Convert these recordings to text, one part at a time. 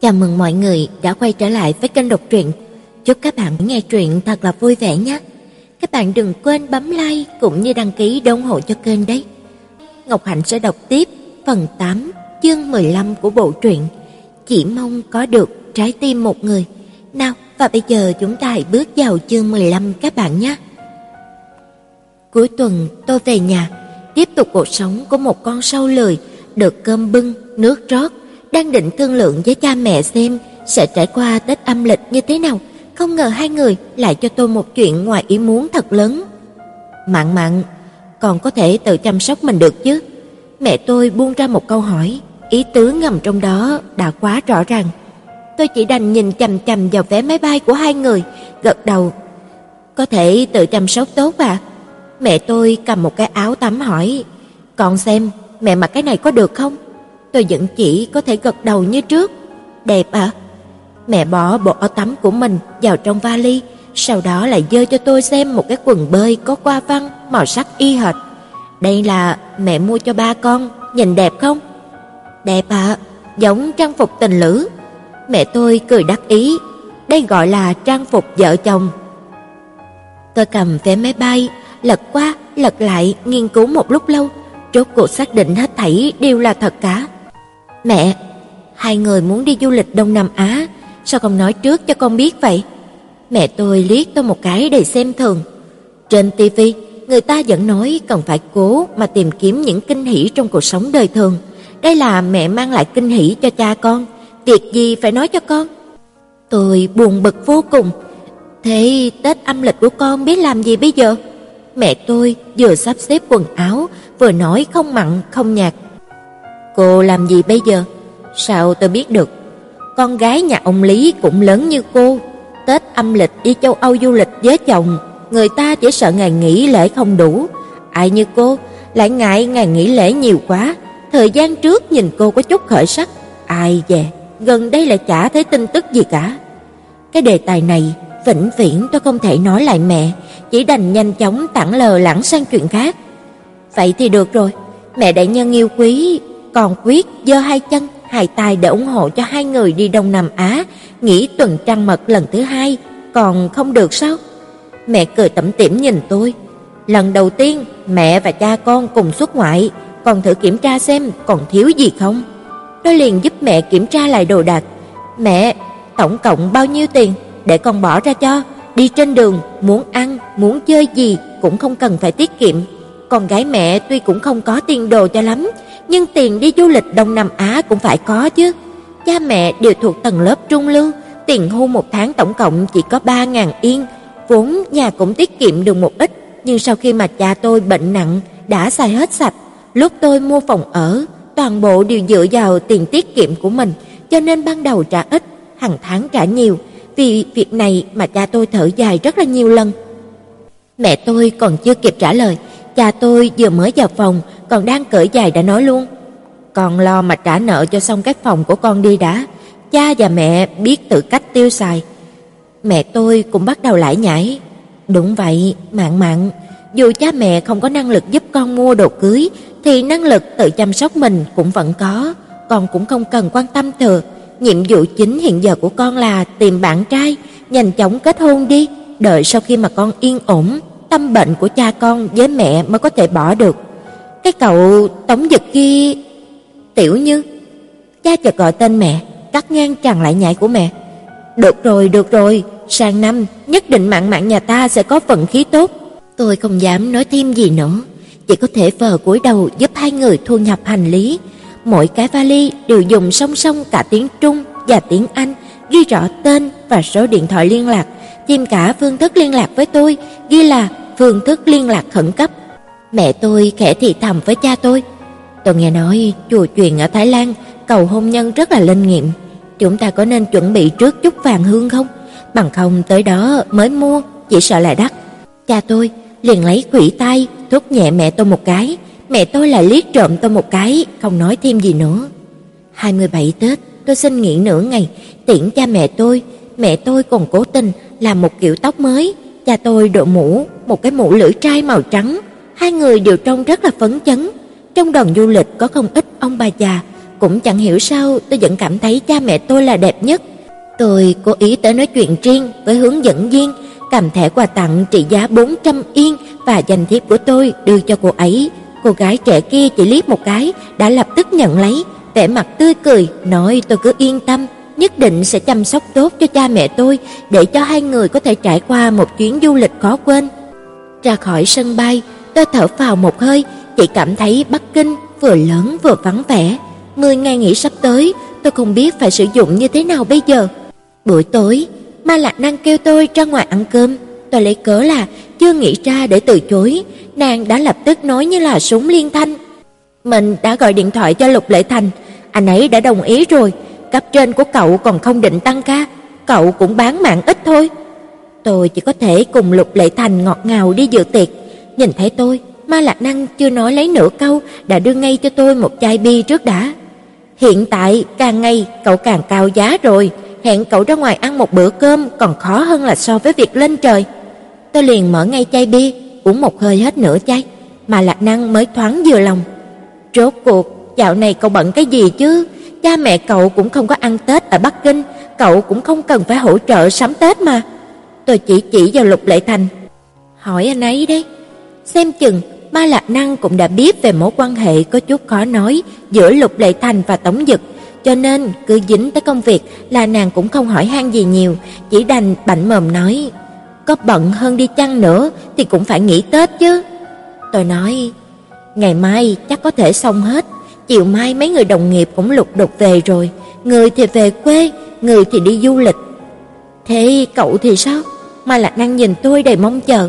Chào mừng mọi người đã quay trở lại với kênh đọc truyện. Chúc các bạn nghe truyện thật là vui vẻ nhé. Các bạn đừng quên bấm like cũng như đăng ký để ủng hộ cho kênh đấy. Ngọc Hạnh sẽ đọc tiếp phần 8, chương 15 của bộ truyện Chỉ mong có được trái tim một người. Nào, và bây giờ chúng ta hãy bước vào chương 15 các bạn nhé. Cuối tuần tôi về nhà, tiếp tục cuộc sống của một con sâu lười, được cơm bưng, nước rót, đang định thương lượng với cha mẹ xem sẽ trải qua Tết âm lịch như thế nào, không ngờ hai người lại cho tôi một chuyện ngoài ý muốn thật lớn. Mạn Mạn, còn có thể tự chăm sóc mình được chứ? Mẹ tôi buông ra một câu hỏi, ý tứ ngầm trong đó đã quá rõ ràng. Tôi chỉ đành nhìn chằm chằm vào vé máy bay của hai người, gật đầu. Có thể tự chăm sóc tốt à? Mẹ tôi cầm một cái áo tắm hỏi, "Con xem, mẹ mặc cái này có được không?" Tôi vẫn chỉ có thể gật đầu như trước. "Đẹp à?" Mẹ bỏ bộ áo tắm của mình vào trong vali, sau đó lại dơ cho tôi xem một cái quần bơi có qua văn màu sắc y hệt. "Đây là mẹ mua cho ba con, nhìn đẹp không?" "Đẹp ạ, giống trang phục tình lữ." Mẹ tôi cười đắc ý, "Đây gọi là trang phục vợ chồng." Tôi cầm vé máy bay, lật qua, lật lại, nghiên cứu một lúc lâu, rốt cuộc xác định hết thảy đều là thật cả. "Mẹ, hai người muốn đi du lịch Đông Nam Á, sao không nói trước cho con biết vậy?" Mẹ tôi liếc tôi một cái để xem thường. Trên tivi, người ta vẫn nói cần phải cố mà tìm kiếm những kinh hỉ trong cuộc sống đời thường. Đây là mẹ mang lại kinh hỉ cho cha con, việc gì phải nói cho con. Tôi buồn bực vô cùng. Thế Tết âm lịch của con biết làm gì bây giờ? Mẹ tôi vừa sắp xếp quần áo, vừa nói không mặn không nhạt. Cô làm gì bây giờ? Sao tôi biết được? Con gái nhà ông Lý cũng lớn như cô. Tết âm lịch đi châu Âu du lịch với chồng, người ta chỉ sợ ngày nghỉ lễ không đủ. Ai như cô lại ngại ngày nghỉ lễ nhiều quá. Thời gian trước nhìn cô có chút khởi sắc, ai về, gần đây lại chả thấy tin tức gì cả. Cái đề tài này vĩnh viễn tôi không thể nói lại mẹ, chỉ đành nhanh chóng tản lờ lãng sang chuyện khác. Vậy thì được rồi, mẹ đại nhân yêu quý, còn quyết giơ hai chân, hai tay để ủng hộ cho hai người đi Đông Nam Á, nghỉ tuần trăng mật lần thứ hai, còn không được sao? Mẹ cười tẩm tỉm nhìn tôi. Lần đầu tiên mẹ và cha con cùng xuất ngoại, con thử kiểm tra xem còn thiếu gì không. Tôi liền giúp mẹ kiểm tra lại đồ đạc. Mẹ, tổng cộng bao nhiêu tiền để con bỏ ra cho? Đi trên đường, muốn ăn, muốn chơi gì cũng không cần phải tiết kiệm. Con gái mẹ tuy cũng không có tiền đồ cho lắm, nhưng tiền đi du lịch Đông Nam Á cũng phải có chứ. Cha mẹ đều thuộc tầng lớp trung lưu, tiền hưu một tháng tổng cộng chỉ có 3000 yên, vốn nhà cũng tiết kiệm được một ít, nhưng sau khi mà cha tôi bệnh nặng đã xài hết sạch, lúc tôi mua phòng ở, toàn bộ đều dựa vào tiền tiết kiệm của mình, cho nên ban đầu trả ít, hàng tháng trả nhiều, vì việc này mà cha tôi thở dài rất là nhiều lần. Mẹ tôi còn chưa kịp trả lời, cha tôi vừa mới vào phòng, còn đang cởi giày đã nói luôn: "Con lo mà trả nợ cho xong các phòng của con đi đã, cha và mẹ biết tự cách tiêu xài." Mẹ tôi cũng bắt đầu lải nhải: "Đúng vậy, Mạn Mạn, dù cha mẹ không có năng lực giúp con mua đồ cưới thì năng lực tự chăm sóc mình cũng vẫn có, con cũng không cần quan tâm thừa." Nhiệm vụ chính hiện giờ của con là tìm bạn trai, nhanh chóng kết hôn đi, đợi sau khi mà con yên ổn, tâm bệnh của cha con với mẹ mới có thể bỏ được. Cái cậu Tống Dực kia, Tiểu Như. Cha chợt gọi tên mẹ, cắt ngang tràn lại nhảy của mẹ. Được rồi, được rồi, sang năm nhất định mạng mạng nhà ta sẽ có vận khí tốt. Tôi không dám nói thêm gì nữa, chỉ có thể vờ cúi đầu giúp hai người thu nhập hành lý. Mỗi cái vali đều dùng song song cả tiếng Trung và tiếng Anh, ghi rõ tên và số điện thoại liên lạc, thêm cả phương thức liên lạc với tôi, ghi là phương thức liên lạc khẩn cấp. Mẹ tôi khẽ thì thầm với cha tôi. Tôi nghe nói chùa truyền ở Thái Lan cầu hôn nhân rất là linh nghiệm, chúng ta có nên chuẩn bị trước chút vàng hương không? Bằng không tới đó mới mua, chỉ sợ lại đắt. Cha tôi liền lấy quỷ tay thúc nhẹ mẹ tôi một cái, Mẹ tôi lại liếc trộm tôi một cái, không nói thêm gì nữa. 27 Tết, tôi xin nghỉ nửa ngày, tiễn cha mẹ tôi. Mẹ tôi còn cố tình làm một kiểu tóc mới. Cha tôi đội mũ, một cái mũ lưỡi trai màu trắng. Hai người đều trông rất là phấn chấn. Trong đoàn du lịch có không ít ông bà già, cũng chẳng hiểu sao tôi vẫn cảm thấy cha mẹ tôi là đẹp nhất. Tôi cố ý tới nói chuyện riêng với hướng dẫn viên, cầm thẻ quà tặng trị giá 400 yên và danh thiếp của tôi đưa cho cô ấy. Cô gái trẻ kia chỉ liếc một cái đã lập tức nhận lấy, vẻ mặt tươi cười nói tôi cứ yên tâm, nhất định sẽ chăm sóc tốt cho cha mẹ tôi để cho hai người có thể trải qua một chuyến du lịch khó quên. Ra khỏi sân bay, tôi thở phào một hơi, chỉ cảm thấy Bắc Kinh vừa lớn vừa vắng vẻ. Mười ngày nghỉ sắp tới, tôi không biết phải sử dụng như thế nào bây giờ. Buổi tối, Ma Lạc Năng kêu tôi ra ngoài ăn cơm, tôi lấy cớ là chưa nghĩ ra để từ chối, nàng đã lập tức nói như là súng liên thanh. Mình đã gọi điện thoại cho Lục Lệ Thành, anh ấy đã đồng ý rồi, cấp trên của cậu còn không định tăng ca, cậu cũng bán mạng ít thôi. Tôi chỉ có thể cùng Lục Lệ Thành ngọt ngào đi dự tiệc, nhìn thấy tôi, Ma Lạc Năng chưa nói lấy nửa câu đã đưa ngay cho tôi một chai bia trước đã. Hiện tại càng ngày cậu càng cao giá rồi, hẹn cậu ra ngoài ăn một bữa cơm còn khó hơn là so với việc lên trời. Tôi liền mở ngay chai bia, uống một hơi hết nửa chai, mà Lạc Năng mới thoáng vừa lòng. Rốt cuộc, dạo này cậu bận cái gì chứ? Cha mẹ cậu cũng không có ăn Tết ở Bắc Kinh, cậu cũng không cần phải hỗ trợ sắm Tết mà. Tôi chỉ chỉ vào Lục Lệ Thành. Hỏi anh ấy đấy. Xem chừng Ma Lạc Năng cũng đã biết về mối quan hệ có chút khó nói giữa Lục Lệ Thành và Tống Dực, cho nên cứ dính tới công việc là nàng cũng không hỏi han gì nhiều, chỉ đành bảnh mồm nói, có bận hơn đi chăng nữa thì cũng phải nghỉ Tết chứ. Tôi nói, ngày mai chắc có thể xong hết, chiều mai mấy người đồng nghiệp cũng lục đục về rồi, người thì về quê, người thì đi du lịch. Thế cậu thì sao? Mai Lạc Năng nhìn tôi đầy mong chờ.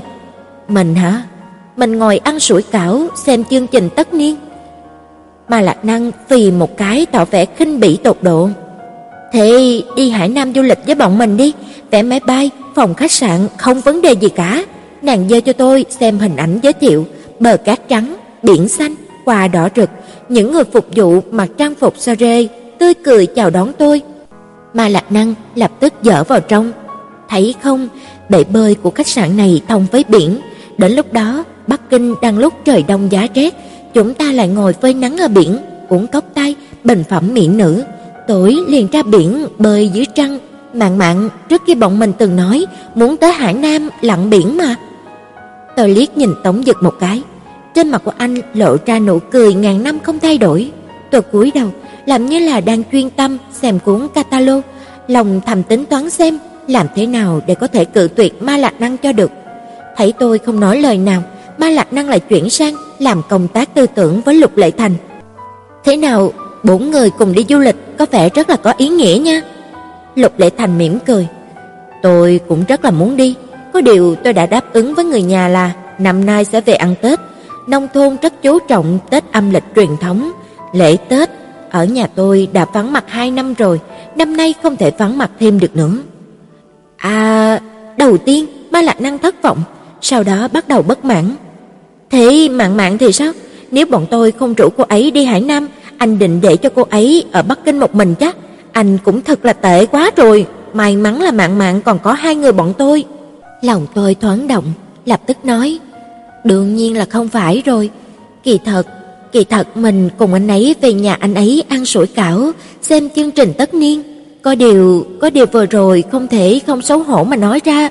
Mình hả? Mình ngồi ăn sủi cảo xem chương trình tất niên. Mai Lạc Năng phì một cái tỏ vẻ khinh bỉ tột độ. Thế đi Hải Nam du lịch với bọn mình đi, vé máy bay, phòng khách sạn không vấn đề gì cả. Nàng dơ cho tôi xem hình ảnh giới thiệu, bờ cát trắng, biển xanh, hoa đỏ rực, những người phục vụ mặc trang phục sơ rê tươi cười chào đón tôi. Ma Lạc Năng lập tức dở vào trong. Thấy không, bể bơi của khách sạn này thông với biển, đến lúc đó Bắc Kinh đang lúc trời đông giá rét, chúng ta lại ngồi phơi nắng ở biển, uống cốc tay, bình phẩm mỹ nữ, tối liền ra biển bơi dưới trăng. Mạng mạng, trước khi bọn mình từng nói muốn tới Hải Nam lặn biển mà. Tôi liếc nhìn Tống Dực một cái, trên mặt của anh lộ ra nụ cười ngàn năm không thay đổi. Tôi cúi đầu, làm như là đang chuyên tâm xem cuốn catalog, lòng thầm tính toán xem làm thế nào để có thể cự tuyệt Ma Lạc Năng cho được. Thấy tôi không nói lời nào, Ma Lạc Năng lại chuyển sang làm công tác tư tưởng với Lục Lệ Thành. Thế nào, bốn người cùng đi du lịch có vẻ rất là có ý nghĩa nha. Lục Lệ Thành mỉm cười. Tôi cũng rất là muốn đi, có điều tôi đã đáp ứng với người nhà là năm nay sẽ về ăn Tết. Nông thôn rất chú trọng Tết âm lịch truyền thống, lễ Tết ở nhà tôi đã vắng mặt hai năm rồi, năm nay không thể vắng mặt thêm được nữa. À, đầu tiên Ma Lạc Năng thất vọng, sau đó bắt đầu bất mãn. Thế Mạn Mạn thì sao? Nếu bọn tôi không rủ cô ấy đi Hải Nam, anh định để cho cô ấy ở Bắc Kinh một mình chắc. Anh cũng thật là tệ quá rồi, may mắn là Mạn Mạn còn có hai người bọn tôi. Lòng tôi thoáng động, lập tức nói, đương nhiên là không phải rồi. Kỳ thật, kỳ thật mình cùng anh ấy về nhà anh ấy ăn sủi cảo, xem chương trình tất niên. Có điều, có điều vừa rồi không thể không xấu hổ mà nói ra.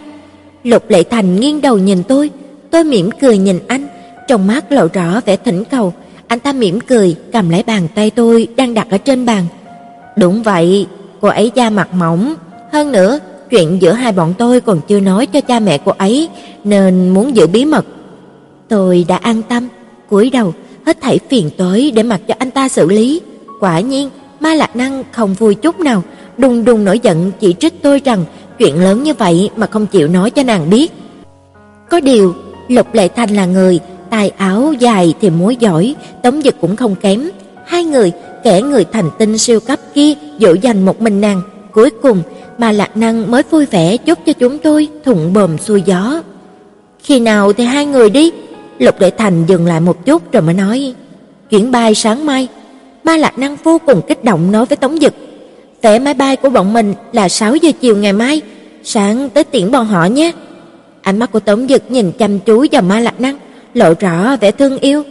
Lục Lệ Thành nghiêng đầu nhìn tôi, tôi mỉm cười nhìn anh, trong mắt lộ rõ vẻ thỉnh cầu. Anh ta mỉm cười, cầm lấy bàn tay tôi đang đặt ở trên bàn. Đúng vậy, cô ấy da mặt mỏng, hơn nữa, chuyện giữa hai bọn tôi còn chưa nói cho cha mẹ cô ấy, nên muốn giữ bí mật. Tôi đã an tâm, cúi đầu, hết thảy phiền tối để mặc cho anh ta xử lý. Quả nhiên, Ma Lạc Năng không vui chút nào, đùng đùng nổi giận chỉ trích tôi rằng chuyện lớn như vậy mà không chịu nói cho nàng biết. Có điều, Lục Lệ Thanh là người tài áo dài thì múa giỏi, Tống Dực cũng không kém. Hai người, kẻ người thành tinh siêu cấp kia dỗ dành một mình nàng, cuối cùng mà Lạc Năng mới vui vẻ chúc cho chúng tôi thuận bồm xuôi gió. Khi nào thì hai người đi? Lục đệ Thành dừng lại một chút rồi mới nói, chuyến bay sáng mai." Ma Lạc Năng vô cùng kích động nói với Tống Dực, "Vé máy bay của bọn mình là 6 giờ chiều ngày mai, sáng tới tiễn bọn họ nhé." Ánh mắt của Tống Dực nhìn chăm chú vào Ma Lạc Năng, lộ rõ vẻ thương yêu.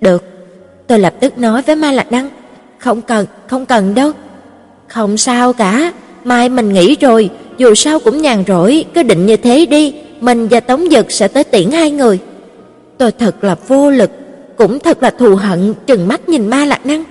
"Được." Tôi lập tức nói với Ma Lạc Năng, không cần, không cần đâu. Không sao cả, mai mình nghỉ rồi, dù sao cũng nhàn rỗi, cứ định như thế đi, mình và Tống Dực sẽ tới tiễn hai người. Tôi thật là vô lực, cũng thật là thù hận trừng mắt nhìn Ma Lạc Năng.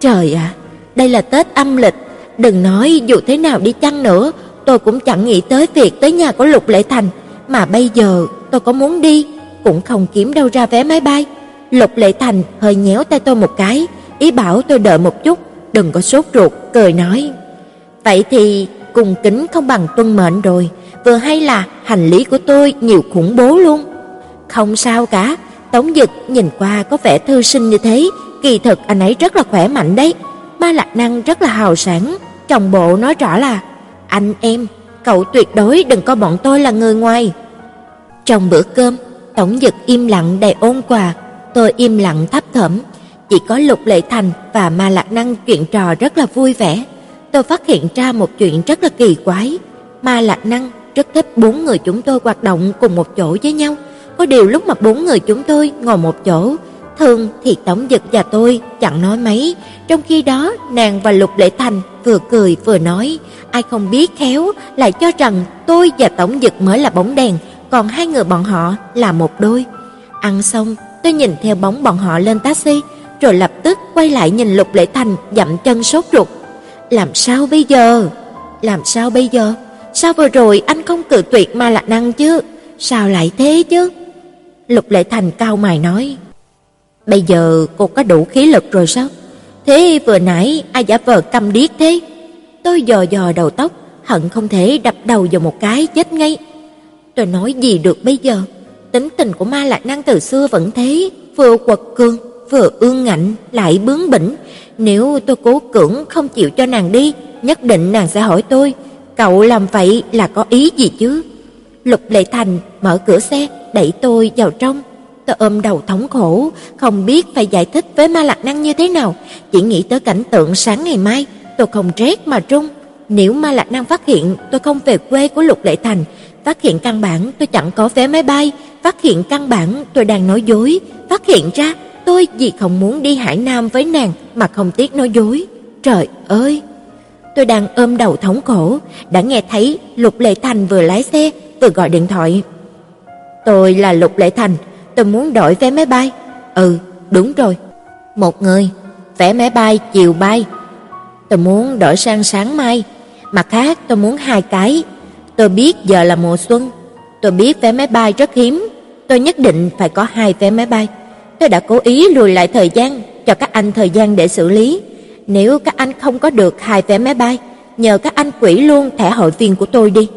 Trời ạ, đây là Tết âm lịch, đừng nói dù thế nào đi chăng nữa, tôi cũng chẳng nghĩ tới việc tới nhà của Lục Lệ Thành, mà bây giờ tôi có muốn đi cũng không kiếm đâu ra vé máy bay. Lục Lệ Thành hơi nhéo tay tôi một cái, ý bảo tôi đợi một chút, đừng có sốt ruột, cười nói: "Vậy thì cùng kính không bằng tuân mệnh rồi, vừa hay là hành lý của tôi nhiều khủng bố luôn." "Không sao cả." Tống Dực nhìn qua có vẻ thư sinh như thế, kỳ thực anh ấy rất là khỏe mạnh đấy. Ma Lạc Năng rất là hào sảng, trong bộ nói rõ là: "Anh em, cậu tuyệt đối đừng coi bọn tôi là người ngoài." Trong bữa cơm, Tống Dực im lặng đầy ôn quà, tôi im lặng thấp thỏm, chỉ có Lục Lệ Thành và Ma Lạc Năng chuyện trò rất là vui vẻ. Tôi phát hiện ra một chuyện rất là kỳ quái, Ma Lạc Năng rất thích bốn người chúng tôi hoạt động cùng một chỗ với nhau. Có điều lúc mà bốn người chúng tôi ngồi một chỗ, thường thì Tống Dực và tôi chẳng nói mấy, trong khi đó nàng và Lục Lệ Thành vừa cười vừa nói, ai không biết khéo lại cho rằng tôi và Tống Dực mới là bóng đèn, còn hai người bọn họ là một đôi. Ăn xong, tôi nhìn theo bóng bọn họ lên taxi, rồi lập tức quay lại nhìn Lục Lệ Thành dậm chân sốt ruột. Làm sao bây giờ? Làm sao bây giờ? Sao vừa rồi anh không cự tuyệt Ma Lạc Năng chứ? Sao lại thế chứ? Lục Lệ Thành cao mày nói. Bây giờ cô có đủ khí lực rồi sao? Thế vừa nãy ai giả vờ câm điếc thế? Tôi dò dò đầu tóc, hận không thể đập đầu vào một cái chết ngay. Tôi nói gì được bây giờ? Tính tình của Ma Lạc Năng từ xưa vẫn thế, vừa quật cường, vừa ương ngạnh, lại bướng bỉnh. Nếu tôi cố cưỡng không chịu cho nàng đi, nhất định nàng sẽ hỏi tôi, cậu làm vậy là có ý gì chứ? Lục Lệ Thành mở cửa xe, đẩy tôi vào trong. Tôi ôm đầu thống khổ, không biết phải giải thích với Ma Lạc Năng như thế nào, chỉ nghĩ tới cảnh tượng sáng ngày mai, tôi không rét mà run. Nếu Ma Lạc Năng phát hiện tôi không về quê của Lục Lệ Thành, phát hiện căn bản tôi chẳng có vé máy bay, phát hiện căn bản tôi đang nói dối, phát hiện ra tôi vì không muốn đi Hải Nam với nàng mà không tiếc nói dối. Trời ơi! Tôi đang ôm đầu thống khổ, đã nghe thấy Lục Lệ Thành vừa lái xe, vừa gọi điện thoại. Tôi là Lục Lệ Thành, tôi muốn đổi vé máy bay. Ừ, đúng rồi. Một người, vé máy bay chiều bay. Tôi muốn đổi sang sáng mai, mặt khác tôi muốn hai cái. Tôi biết giờ là mùa xuân, tôi biết vé máy bay rất hiếm, tôi nhất định phải có hai vé máy bay. Tôi đã cố ý lùi lại thời gian cho các anh thời gian để xử lý. Nếu các anh không có được hai vé máy bay, nhờ các anh quỷ luôn thẻ hội viên của tôi đi.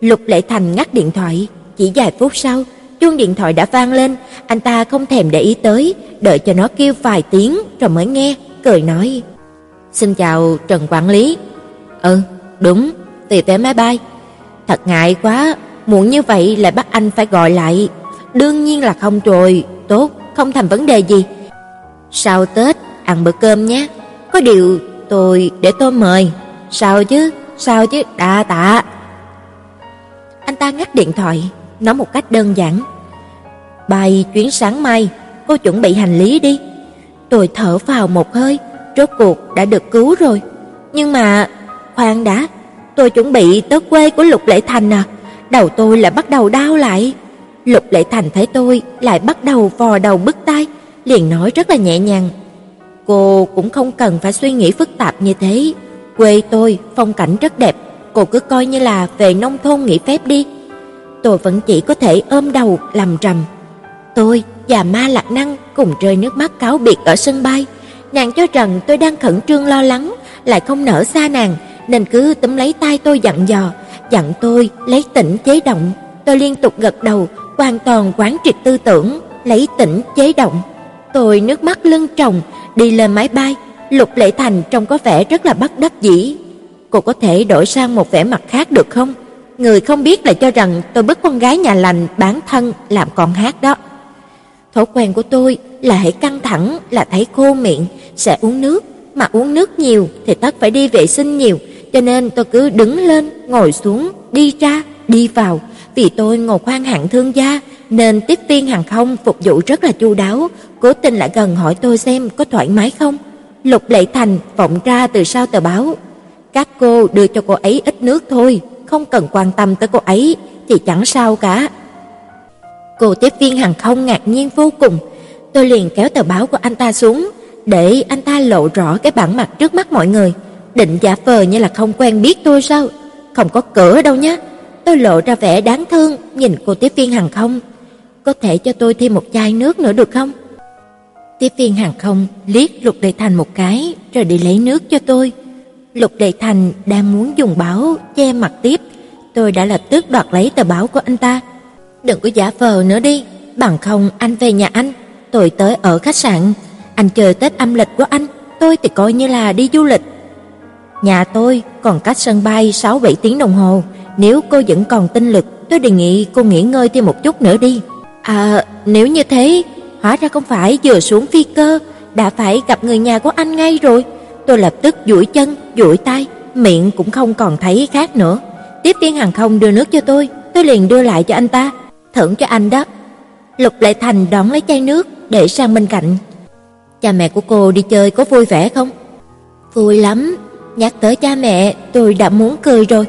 Lục Lệ Thành ngắt điện thoại, chỉ vài phút sau, chuông điện thoại đã vang lên, anh ta không thèm để ý tới, đợi cho nó kêu vài tiếng rồi mới nghe, cười nói: "Xin chào Trần quản lý." "Ừ, đúng, tùy vé máy bay." "Thật ngại quá, muộn như vậy lại bắt anh phải gọi lại." "Đương nhiên là không rồi, tốt, không thành vấn đề gì." "Sau Tết ăn bữa cơm nhé." "Có điều tôi để tôi mời." "Sao chứ? Sao chứ? Đa tạ." Anh ta ngắt điện thoại, nói một cách đơn giản. Bay chuyến sáng mai, cô chuẩn bị hành lý đi. Tôi thở vào một hơi, rốt cuộc đã được cứu rồi. Nhưng mà, khoan đã, tôi chuẩn bị tới quê của Lục Lệ Thành à, đầu tôi lại bắt đầu đau lại. Lục Lệ Thành thấy tôi lại bắt đầu vò đầu bứt tai, liền nói rất là nhẹ nhàng. Cô cũng không cần phải suy nghĩ phức tạp như thế. Quê tôi phong cảnh rất đẹp, cô cứ coi như là về nông thôn nghỉ phép đi. Tôi vẫn chỉ có thể ôm đầu lầm rầm. Tôi và Ma Lạc Năng cùng rơi nước mắt cáo biệt ở sân bay. Nàng cho rằng tôi đang khẩn trương lo lắng, lại không nỡ xa nàng, nên cứ túm lấy tay tôi dặn dò, dặn tôi lấy tỉnh chế động. Tôi liên tục gật đầu, hoàn toàn quán triệt tư tưởng, lấy tỉnh chế động. Tôi nước mắt lưng tròng, đi lên máy bay, Lục Lệ Thành trông có vẻ rất là bất đắc dĩ. Cô có thể đổi sang một vẻ mặt khác được không? Người không biết lại cho rằng tôi bức con gái nhà lành bán thân làm con hát đó. Thói quen của tôi là hãy căng thẳng là thấy khô miệng, sẽ uống nước, mà uống nước nhiều thì tất phải đi vệ sinh nhiều, cho nên tôi cứ đứng lên, ngồi xuống, đi ra, đi vào, vì tôi ngồi khoan hạng thương gia nên tiếp viên hàng không phục vụ rất là chu đáo, cố tình lại gần hỏi tôi xem có thoải mái không. Lục Lệ Thành vọng ra từ sau tờ báo. Các cô đưa cho cô ấy ít nước thôi, không cần quan tâm tới cô ấy thì chẳng sao cả. Cô tiếp viên hàng không ngạc nhiên vô cùng, tôi liền kéo tờ báo của anh ta xuống để anh ta lộ rõ cái bản mặt trước mắt mọi người, định giả vờ như là không quen biết tôi sao? Không có cửa đâu nhé. Tôi lộ ra vẻ đáng thương nhìn cô tiếp viên hàng không. Có thể cho tôi thêm một chai nước nữa được không? Tiếp viên hàng không liếc Lục Đệ Thành một cái rồi đi lấy nước cho tôi. Lục Đệ Thành đang muốn dùng báo che mặt tiếp, tôi đã lập tức đoạt lấy tờ báo của anh ta. Đừng có giả vờ nữa đi, bằng không anh về nhà anh, tôi tới ở khách sạn, anh chờ Tết âm lịch của anh, tôi thì coi như là đi du lịch. Nhà tôi còn cách sân bay 6-7 tiếng đồng hồ, nếu cô vẫn còn tinh lực, tôi đề nghị cô nghỉ ngơi thêm một chút nữa đi. À, nếu như thế, hóa ra không phải vừa xuống phi cơ đã phải gặp người nhà của anh ngay rồi. Tôi lập tức duỗi chân, duỗi tay, miệng cũng không còn thấy khác nữa. Tiếp viên hàng không đưa nước cho tôi, tôi liền đưa lại cho anh ta, thưởng cho anh đó. Lục Lệ Thành đón lấy chai nước để sang bên cạnh. Cha mẹ của cô đi chơi có vui vẻ không? Vui lắm, nhắc tới cha mẹ tôi đã muốn cười rồi.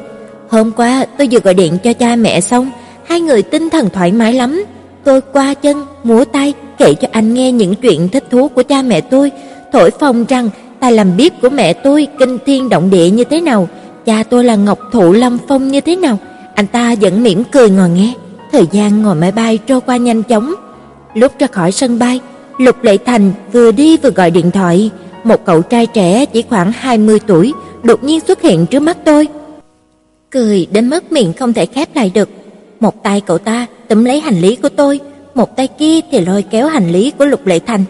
Hôm qua tôi vừa gọi điện cho cha mẹ xong, hai người tinh thần thoải mái lắm. Tôi qua chân, múa tay kể cho anh nghe những chuyện thích thú của cha mẹ tôi, thổi phồng rằng tài làm bếp của mẹ tôi kinh thiên động địa như thế nào, cha tôi là ngọc thụ lâm phong như thế nào. Anh ta vẫn mỉm cười ngồi nghe. Thời gian ngồi máy bay trôi qua nhanh chóng. Lúc ra khỏi sân bay, Lục Lệ Thành vừa đi vừa gọi điện thoại, một cậu trai trẻ chỉ khoảng 20 tuổi đột nhiên xuất hiện trước mắt tôi. Cười đến mất miệng không thể khép lại được. Một tay cậu ta túm lấy hành lý của tôi, một tay kia thì lôi kéo hành lý của Lục Lệ Thành.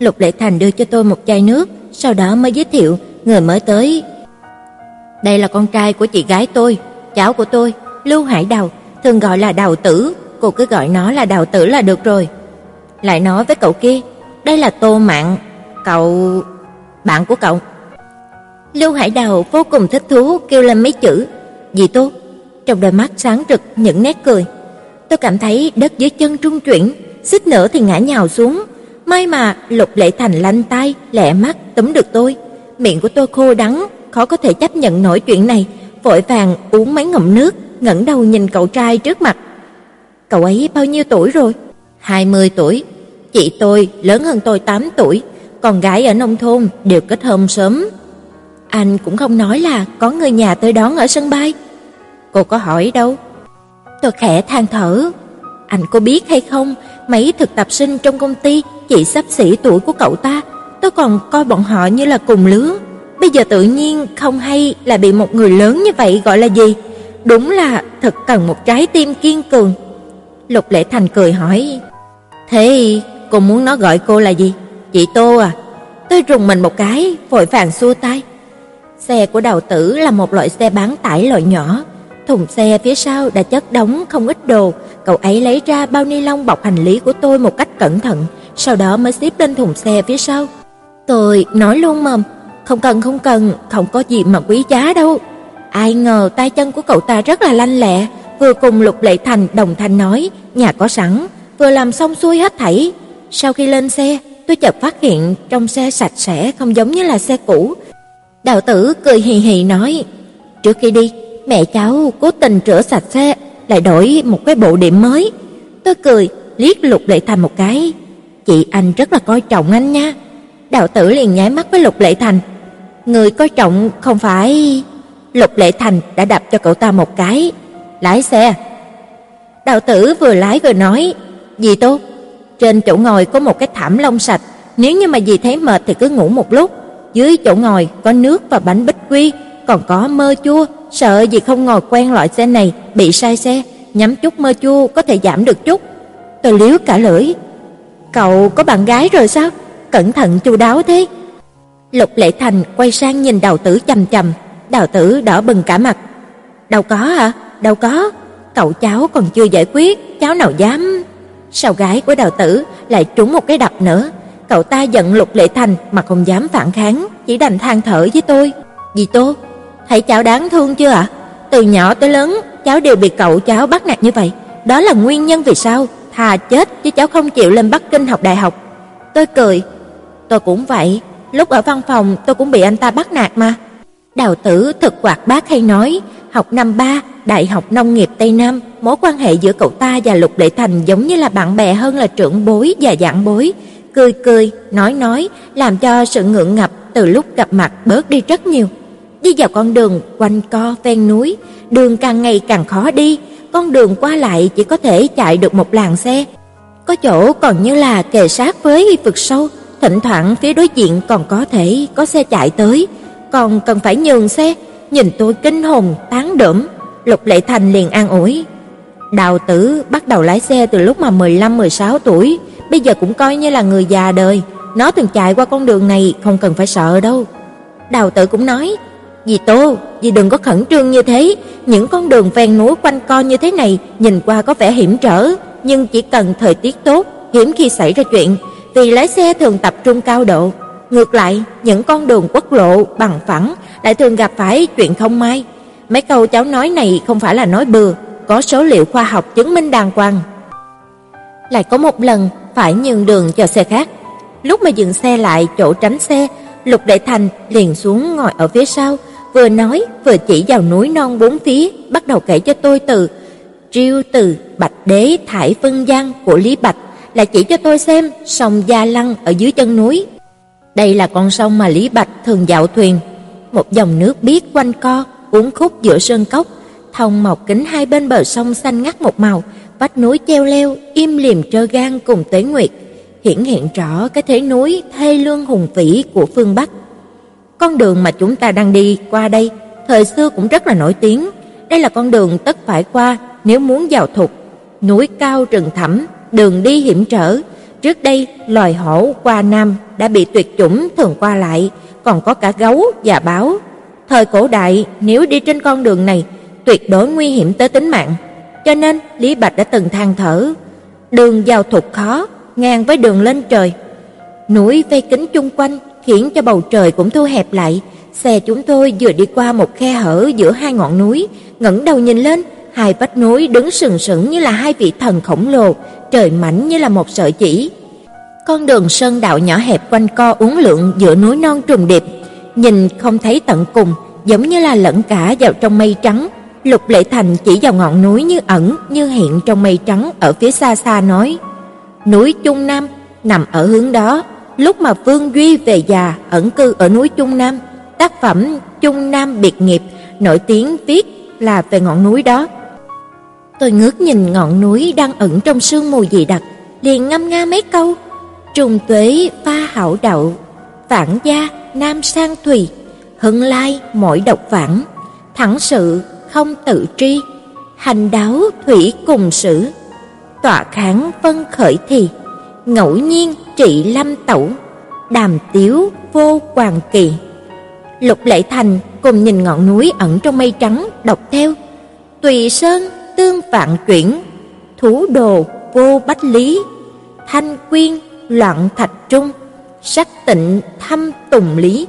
Lục Lệ Thành đưa cho tôi một chai nước, sau đó mới giới thiệu người mới tới. Đây là con trai của chị gái tôi, cháu của tôi, Lưu Hải Đào, thường gọi là Đào Tử, cô cứ gọi nó là Đào Tử là được rồi. Lại nói với cậu kia, đây là Tô Mạn, cậu bạn của cậu. Lưu Hải Đào vô cùng thích thú kêu lên mấy chữ, "Dì Tô." Trong đôi mắt sáng rực những nét cười. Tôi cảm thấy đất dưới chân trung chuyển, xích nữa thì ngã nhào xuống. May mà Lục Lệ Thành lanh tay, lẹ mắt túm được tôi. Miệng của tôi khô đắng, khó có thể chấp nhận nổi chuyện này, vội vàng uống mấy ngụm nước, ngẩng đầu nhìn cậu trai trước mặt. Cậu ấy bao nhiêu tuổi rồi? 20 tuổi. Chị tôi lớn hơn tôi 8 tuổi, còn gái ở nông thôn đều kết hôn sớm. Anh cũng không nói là có người nhà tới đón ở sân bay. Cô có hỏi đâu? Tôi khẽ than thở. Anh có biết hay không, mấy thực tập sinh trong công ty chỉ sắp xỉ tuổi của cậu ta, tôi còn coi bọn họ như là cùng lứa. Bây giờ tự nhiên không hay là bị một người lớn như vậy gọi là gì? Đúng là thật cần một trái tim kiên cường. Lục Lệ Thành cười hỏi, "Thế cô muốn nó gọi cô là gì?" "Chị Tô à?" Tôi rùng mình một cái, vội vàng xua tay. Xe của đầu tử là một loại xe bán tải loại nhỏ, thùng xe phía sau đã chất đống không ít đồ, cậu ấy lấy ra bao ni lông bọc hành lý của tôi một cách cẩn thận, sau đó mới xếp lên thùng xe phía sau. Tôi nói luôn mầm, không cần không cần, không có gì mà quý giá đâu. Ai ngờ tay chân của cậu ta rất là lanh lẹ, vừa cùng Lục Lệ Thành đồng thanh nói, nhà có sẵn, vừa làm xong xuôi hết thảy. Sau khi lên xe, tôi chợt phát hiện trong xe sạch sẽ không giống như là xe cũ. Đạo tử cười hì hì nói, trước khi đi, mẹ cháu cố tình rửa sạch xe, lại đổi một cái bộ điểm mới. Tôi cười, liếc Lục Lệ Thành một cái. Chị anh rất là coi trọng anh nha. Đạo tử liền nháy mắt với Lục Lệ Thành. Người coi trọng không phải... Lục Lệ Thành đã đập cho cậu ta một cái. Lái xe. Đạo tử vừa lái vừa nói. Dì tốt. Trên chỗ ngồi có một cái thảm lông sạch. Nếu như mà dì thấy mệt thì cứ ngủ một lúc. Dưới chỗ ngồi có nước và bánh bích quy. Còn có mơ chua. Sợ gì không ngồi quen loại xe này bị sai xe. Nhắm chút mơ chua có thể giảm được chút. Tôi liếu cả lưỡi. Cậu có bạn gái rồi sao? Cẩn thận chu đáo thế. Lục Lệ Thành quay sang nhìn Đào Tử chằm chằm, Đào Tử đỏ bừng cả mặt. "Đâu có hả? Đâu có, cậu cháu còn chưa giải quyết, cháu nào dám." sao gái của Đào Tử lại trúng một cái đập nữa, cậu ta giận Lục Lệ Thành mà không dám phản kháng, chỉ đành than thở với tôi. "Dì Tô, thấy cháu đáng thương chưa ạ? Từ nhỏ tới lớn, cháu đều bị cậu cháu bắt nạt như vậy, đó là nguyên nhân vì sao thà chết chứ cháu không chịu lên Bắc Kinh học đại học." Tôi cười, "Tôi cũng vậy, lúc ở văn phòng tôi cũng bị anh ta bắt nạt mà. Đào tử thực hoạt bác hay nói, học năm ba, Đại học Nông nghiệp Tây Nam, mối quan hệ giữa cậu ta và Lục Lệ Thành giống như là bạn bè hơn là trưởng bối và dạng bối, cười cười, nói nói, làm cho sự ngượng ngập từ lúc gặp mặt bớt đi rất nhiều. Đi vào con đường quanh co ven núi, đường càng ngày càng khó đi, con đường qua lại chỉ có thể chạy được một làn xe. Có chỗ còn như là kề sát với vực sâu, thỉnh thoảng phía đối diện còn có thể có xe chạy tới, còn cần phải nhường xe. Nhìn tôi kinh hồn tán đẫm, Lục Lệ Thành liền an ủi. Đào Tử bắt đầu lái xe từ lúc mà 15-16 tuổi, bây giờ cũng coi như là người già đời, nó từng chạy qua con đường này không cần phải sợ đâu. Đào Tử cũng nói, "Dì Tô, dì đừng có khẩn trương như thế, những con đường ven núi quanh co như thế này nhìn qua có vẻ hiểm trở, nhưng chỉ cần thời tiết tốt, hiếm khi xảy ra chuyện, vì lái xe thường tập trung cao độ. Ngược lại, những con đường quốc lộ bằng phẳng lại thường gặp phải chuyện không may. Mấy câu cháu nói này không phải là nói bừa, có số liệu khoa học chứng minh đàng hoàng. Lại có một lần phải nhường đường cho xe khác. Lúc mà dừng xe lại chỗ tránh xe, Lục Đại Thành liền xuống ngồi ở phía sau, vừa nói vừa chỉ vào núi non bốn phía, bắt đầu kể cho tôi từ Triêu từ Bạch Đế Thải Vân Giang của Lý Bạch, là chỉ cho tôi xem sông Gia Lăng ở dưới chân núi. Đây là con sông mà Lý Bạch thường dạo thuyền, một dòng nước biếc quanh co, uốn khúc giữa sơn cốc, thông mọc kính hai bên bờ sông xanh ngắt một màu, vách núi treo leo, im lìm trơ gan cùng tế nguyệt, hiển hiện rõ cái thế núi thê lương hùng vĩ của phương Bắc. Con đường mà chúng ta đang đi qua đây, thời xưa cũng rất là nổi tiếng. Đây là con đường tất phải qua nếu muốn vào thục. Núi cao rừng thẳm, đường đi hiểm trở. Trước đây, loài hổ qua Nam đã bị tuyệt chủng thường qua lại, còn có cả gấu và báo. Thời cổ đại, nếu đi trên con đường này, tuyệt đối nguy hiểm tới tính mạng. Cho nên, Lý Bạch đã từng than thở, đường vào thục khó, ngang với đường lên trời. Núi vây kính chung quanh khiến cho bầu trời cũng thu hẹp lại. Xe chúng tôi vừa đi qua một khe hở giữa hai ngọn núi, ngẩng đầu nhìn lên, hai vách núi đứng sừng sững như là hai vị thần khổng lồ, trời mảnh như là một sợi chỉ. Con đường sơn đạo nhỏ hẹp quanh co uốn lượn giữa núi non trùng điệp, nhìn không thấy tận cùng, giống như là lẫn cả vào trong mây trắng. Lục Lệ Thành chỉ vào ngọn núi như ẩn như hiện trong mây trắng ở phía xa xa nói: "Núi Trung Nam nằm ở hướng đó." Lúc mà Vương Duy về già ẩn cư ở núi Trung Nam, tác phẩm Trung Nam biệt nghiệp nổi tiếng viết là về ngọn núi đó. Tôi ngước nhìn ngọn núi đang ẩn trong sương mù dị đặc, liền ngâm nga mấy câu: Trùng tuế pha hảo đậu, phản gia nam sang thùy, hưng lai mỗi độc vãng, thẳng sự không tự tri, hành đáo thủy cùng sử, tọa kháng phân khởi thì, ngẫu nhiên trị lâm tẩu, đàm tiếu vô hoàng kỳ. Lục Lệ Thành cùng nhìn ngọn núi ẩn trong mây trắng đọc theo: Tùy sơn tương vạn chuyển, thú đồ vô bách lý, thanh quyên loạn thạch trung, sắc tịnh thâm tùng lý.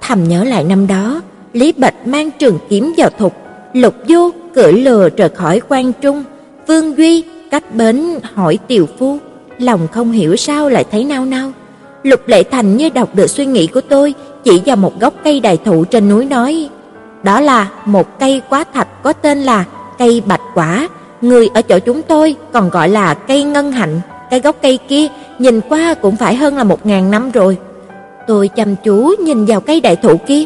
Thầm nhớ lại năm đó, Lý Bạch mang trường kiếm vào thục, Lục Du cưỡi lừa rời khỏi quan trung, Vương Duy cách bến hỏi tiều phu, lòng không hiểu sao lại thấy nao nao. Lục Lệ Thành như đọc được suy nghĩ của tôi, chỉ vào một gốc cây đại thụ trên núi nói: "Đó là một cây quá thạch có tên là cây bạch quả, người ở chỗ chúng tôi còn gọi là cây ngân hạnh, cái gốc cây kia nhìn qua cũng phải hơn là một ngàn năm rồi." Tôi chăm chú nhìn vào cây đại thụ kia.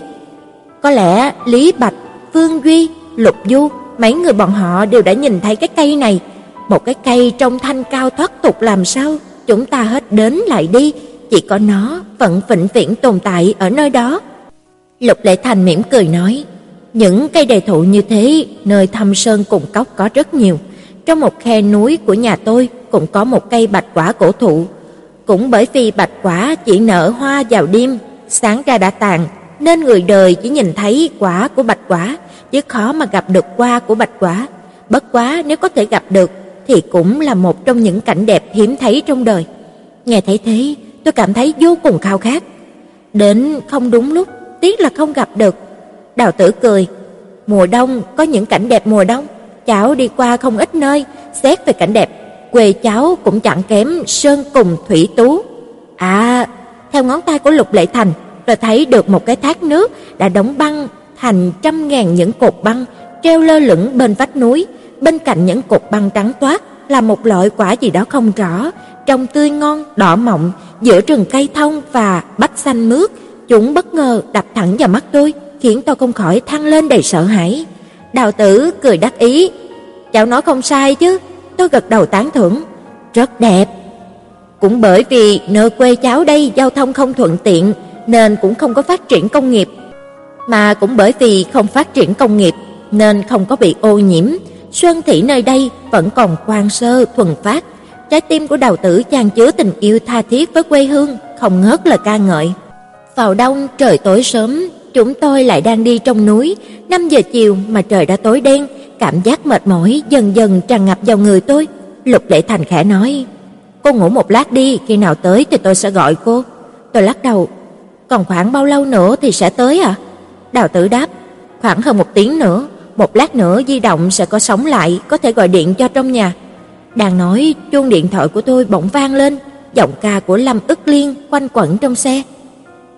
Có lẽ Lý Bạch, Phương Duy, Lục Du, mấy người bọn họ đều đã nhìn thấy cái cây này, một cái cây trong thanh cao thoát tục làm sao, chúng ta hết đến lại đi, chỉ có nó vẫn vĩnh viễn tồn tại ở nơi đó. Lục Lệ Thành mỉm cười nói, những cây đầy thụ như thế, nơi thâm sơn cùng cốc có rất nhiều. Trong một khe núi của nhà tôi cũng có một cây bạch quả cổ thụ. Cũng bởi vì bạch quả chỉ nở hoa vào đêm, sáng ra đã tàn, nên người đời chỉ nhìn thấy quả của bạch quả, chứ khó mà gặp được hoa của bạch quả. Bất quá nếu có thể gặp được thì cũng là một trong những cảnh đẹp hiếm thấy trong đời. Nghe thấy thế, tôi cảm thấy vô cùng khao khát. Đến không đúng lúc, tiếc là không gặp được. Đào Tử cười, mùa đông có những cảnh đẹp mùa đông, cháu đi qua không ít nơi, xét về cảnh đẹp, quê cháu cũng chẳng kém sơn cùng thủy tú. À, theo ngón tay của Lục Lệ Thành, rồi thấy được một cái thác nước đã đóng băng thành trăm ngàn những cột băng treo lơ lửng bên vách núi, bên cạnh những cột băng trắng toát là một loại quả gì đó không rõ, trông tươi ngon, đỏ mọng giữa rừng cây thông và bách xanh mướt, chúng bất ngờ đập thẳng vào mắt tôi, khiến tôi không khỏi thăng lên đầy sợ hãi. Đào tử cười đắc ý, "Cháu nói không sai chứ?" Tôi gật đầu tán thưởng, "Rất đẹp." Cũng bởi vì nơi quê cháu đây giao thông không thuận tiện nên cũng không có phát triển công nghiệp, mà cũng bởi vì không phát triển công nghiệp nên không có bị ô nhiễm, xuân thị nơi đây vẫn còn quang sơ thuần phát. Trái tim của Đào Tử chan chứa tình yêu tha thiết với quê hương, không ngớt lời ca ngợi. Vào đông trời tối sớm, chúng tôi lại đang đi trong núi, 5 giờ chiều mà trời đã tối đen, cảm giác mệt mỏi dần dần tràn ngập vào người tôi. Lục Lệ Thành khẽ nói: "Cô ngủ một lát đi, khi nào tới thì tôi sẽ gọi cô." Tôi lắc đầu: "Còn khoảng bao lâu nữa thì sẽ tới à?" Đào Tử đáp: "Khoảng hơn một tiếng nữa." Một lát nữa di động sẽ có sóng lại, có thể gọi điện cho trong nhà. Đang nói, chuông điện thoại của tôi bỗng vang lên, giọng ca của Lâm Ức Liên quanh quẩn trong xe.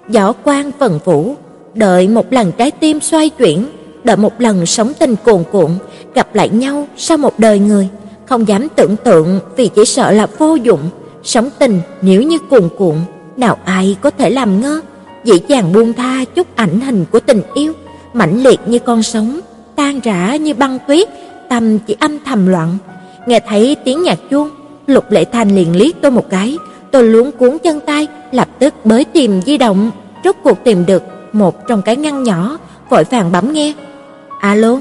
Gió quang phần phủ, đợi một lần trái tim xoay chuyển, đợi một lần sống tình cuồn cuộn gặp lại nhau sau một đời người, không dám tưởng tượng vì chỉ sợ là vô dụng, sống tình nếu như cuồn cuộn, nào ai có thể làm ngơ, dễ dàng buông tha chút ảnh hình của tình yêu, mãnh liệt như con sóng tan rã như băng tuyết, tâm chỉ âm thầm loạn. Nghe thấy tiếng nhạc chuông, Lục Lệ Thành liền liếc tôi một cái, tôi luống cuốn chân tay, lập tức bới tìm di động, rốt cuộc tìm được một trong cái ngăn nhỏ, vội vàng bấm nghe. Alo.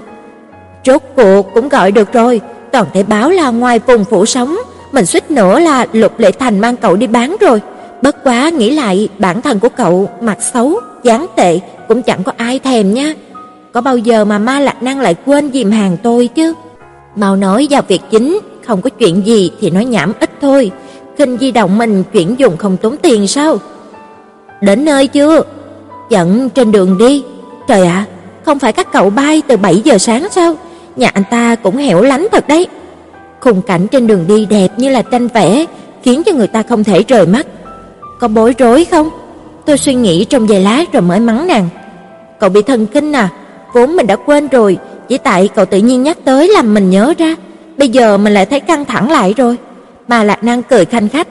Rốt cuộc cũng gọi được rồi, toàn thể báo là ngoài vùng phủ sống, mình suýt nữa là Lục Lệ Thành mang cậu đi bán rồi. Bất quá nghĩ lại, bản thân của cậu mặt xấu, dáng tệ cũng chẳng có ai thèm nha có bao giờ mà ma lạc năng lại quên dìm hàng tôi chứ? Mau nói vào việc chính, không có chuyện gì thì nói nhảm ít thôi. Kinh di động mình chuyển dùng không tốn tiền sao? Đến nơi chưa? Dẫn trên đường đi. Trời ạ, không phải các cậu bay từ 7 giờ sáng sao? Nhà anh ta cũng hẻo lánh thật đấy. Khung cảnh trên đường đi đẹp như là tranh vẽ, khiến cho người ta không thể rời mắt. Có bối rối không? Tôi suy nghĩ trong giây lát rồi mới mắng nàng. Cậu bị thần kinh à? Vốn mình đã quên rồi, chỉ tại cậu tự nhiên nhắc tới làm mình nhớ ra. Bây giờ mình lại thấy căng thẳng lại rồi. Mà Lạc Năng cười khanh khách.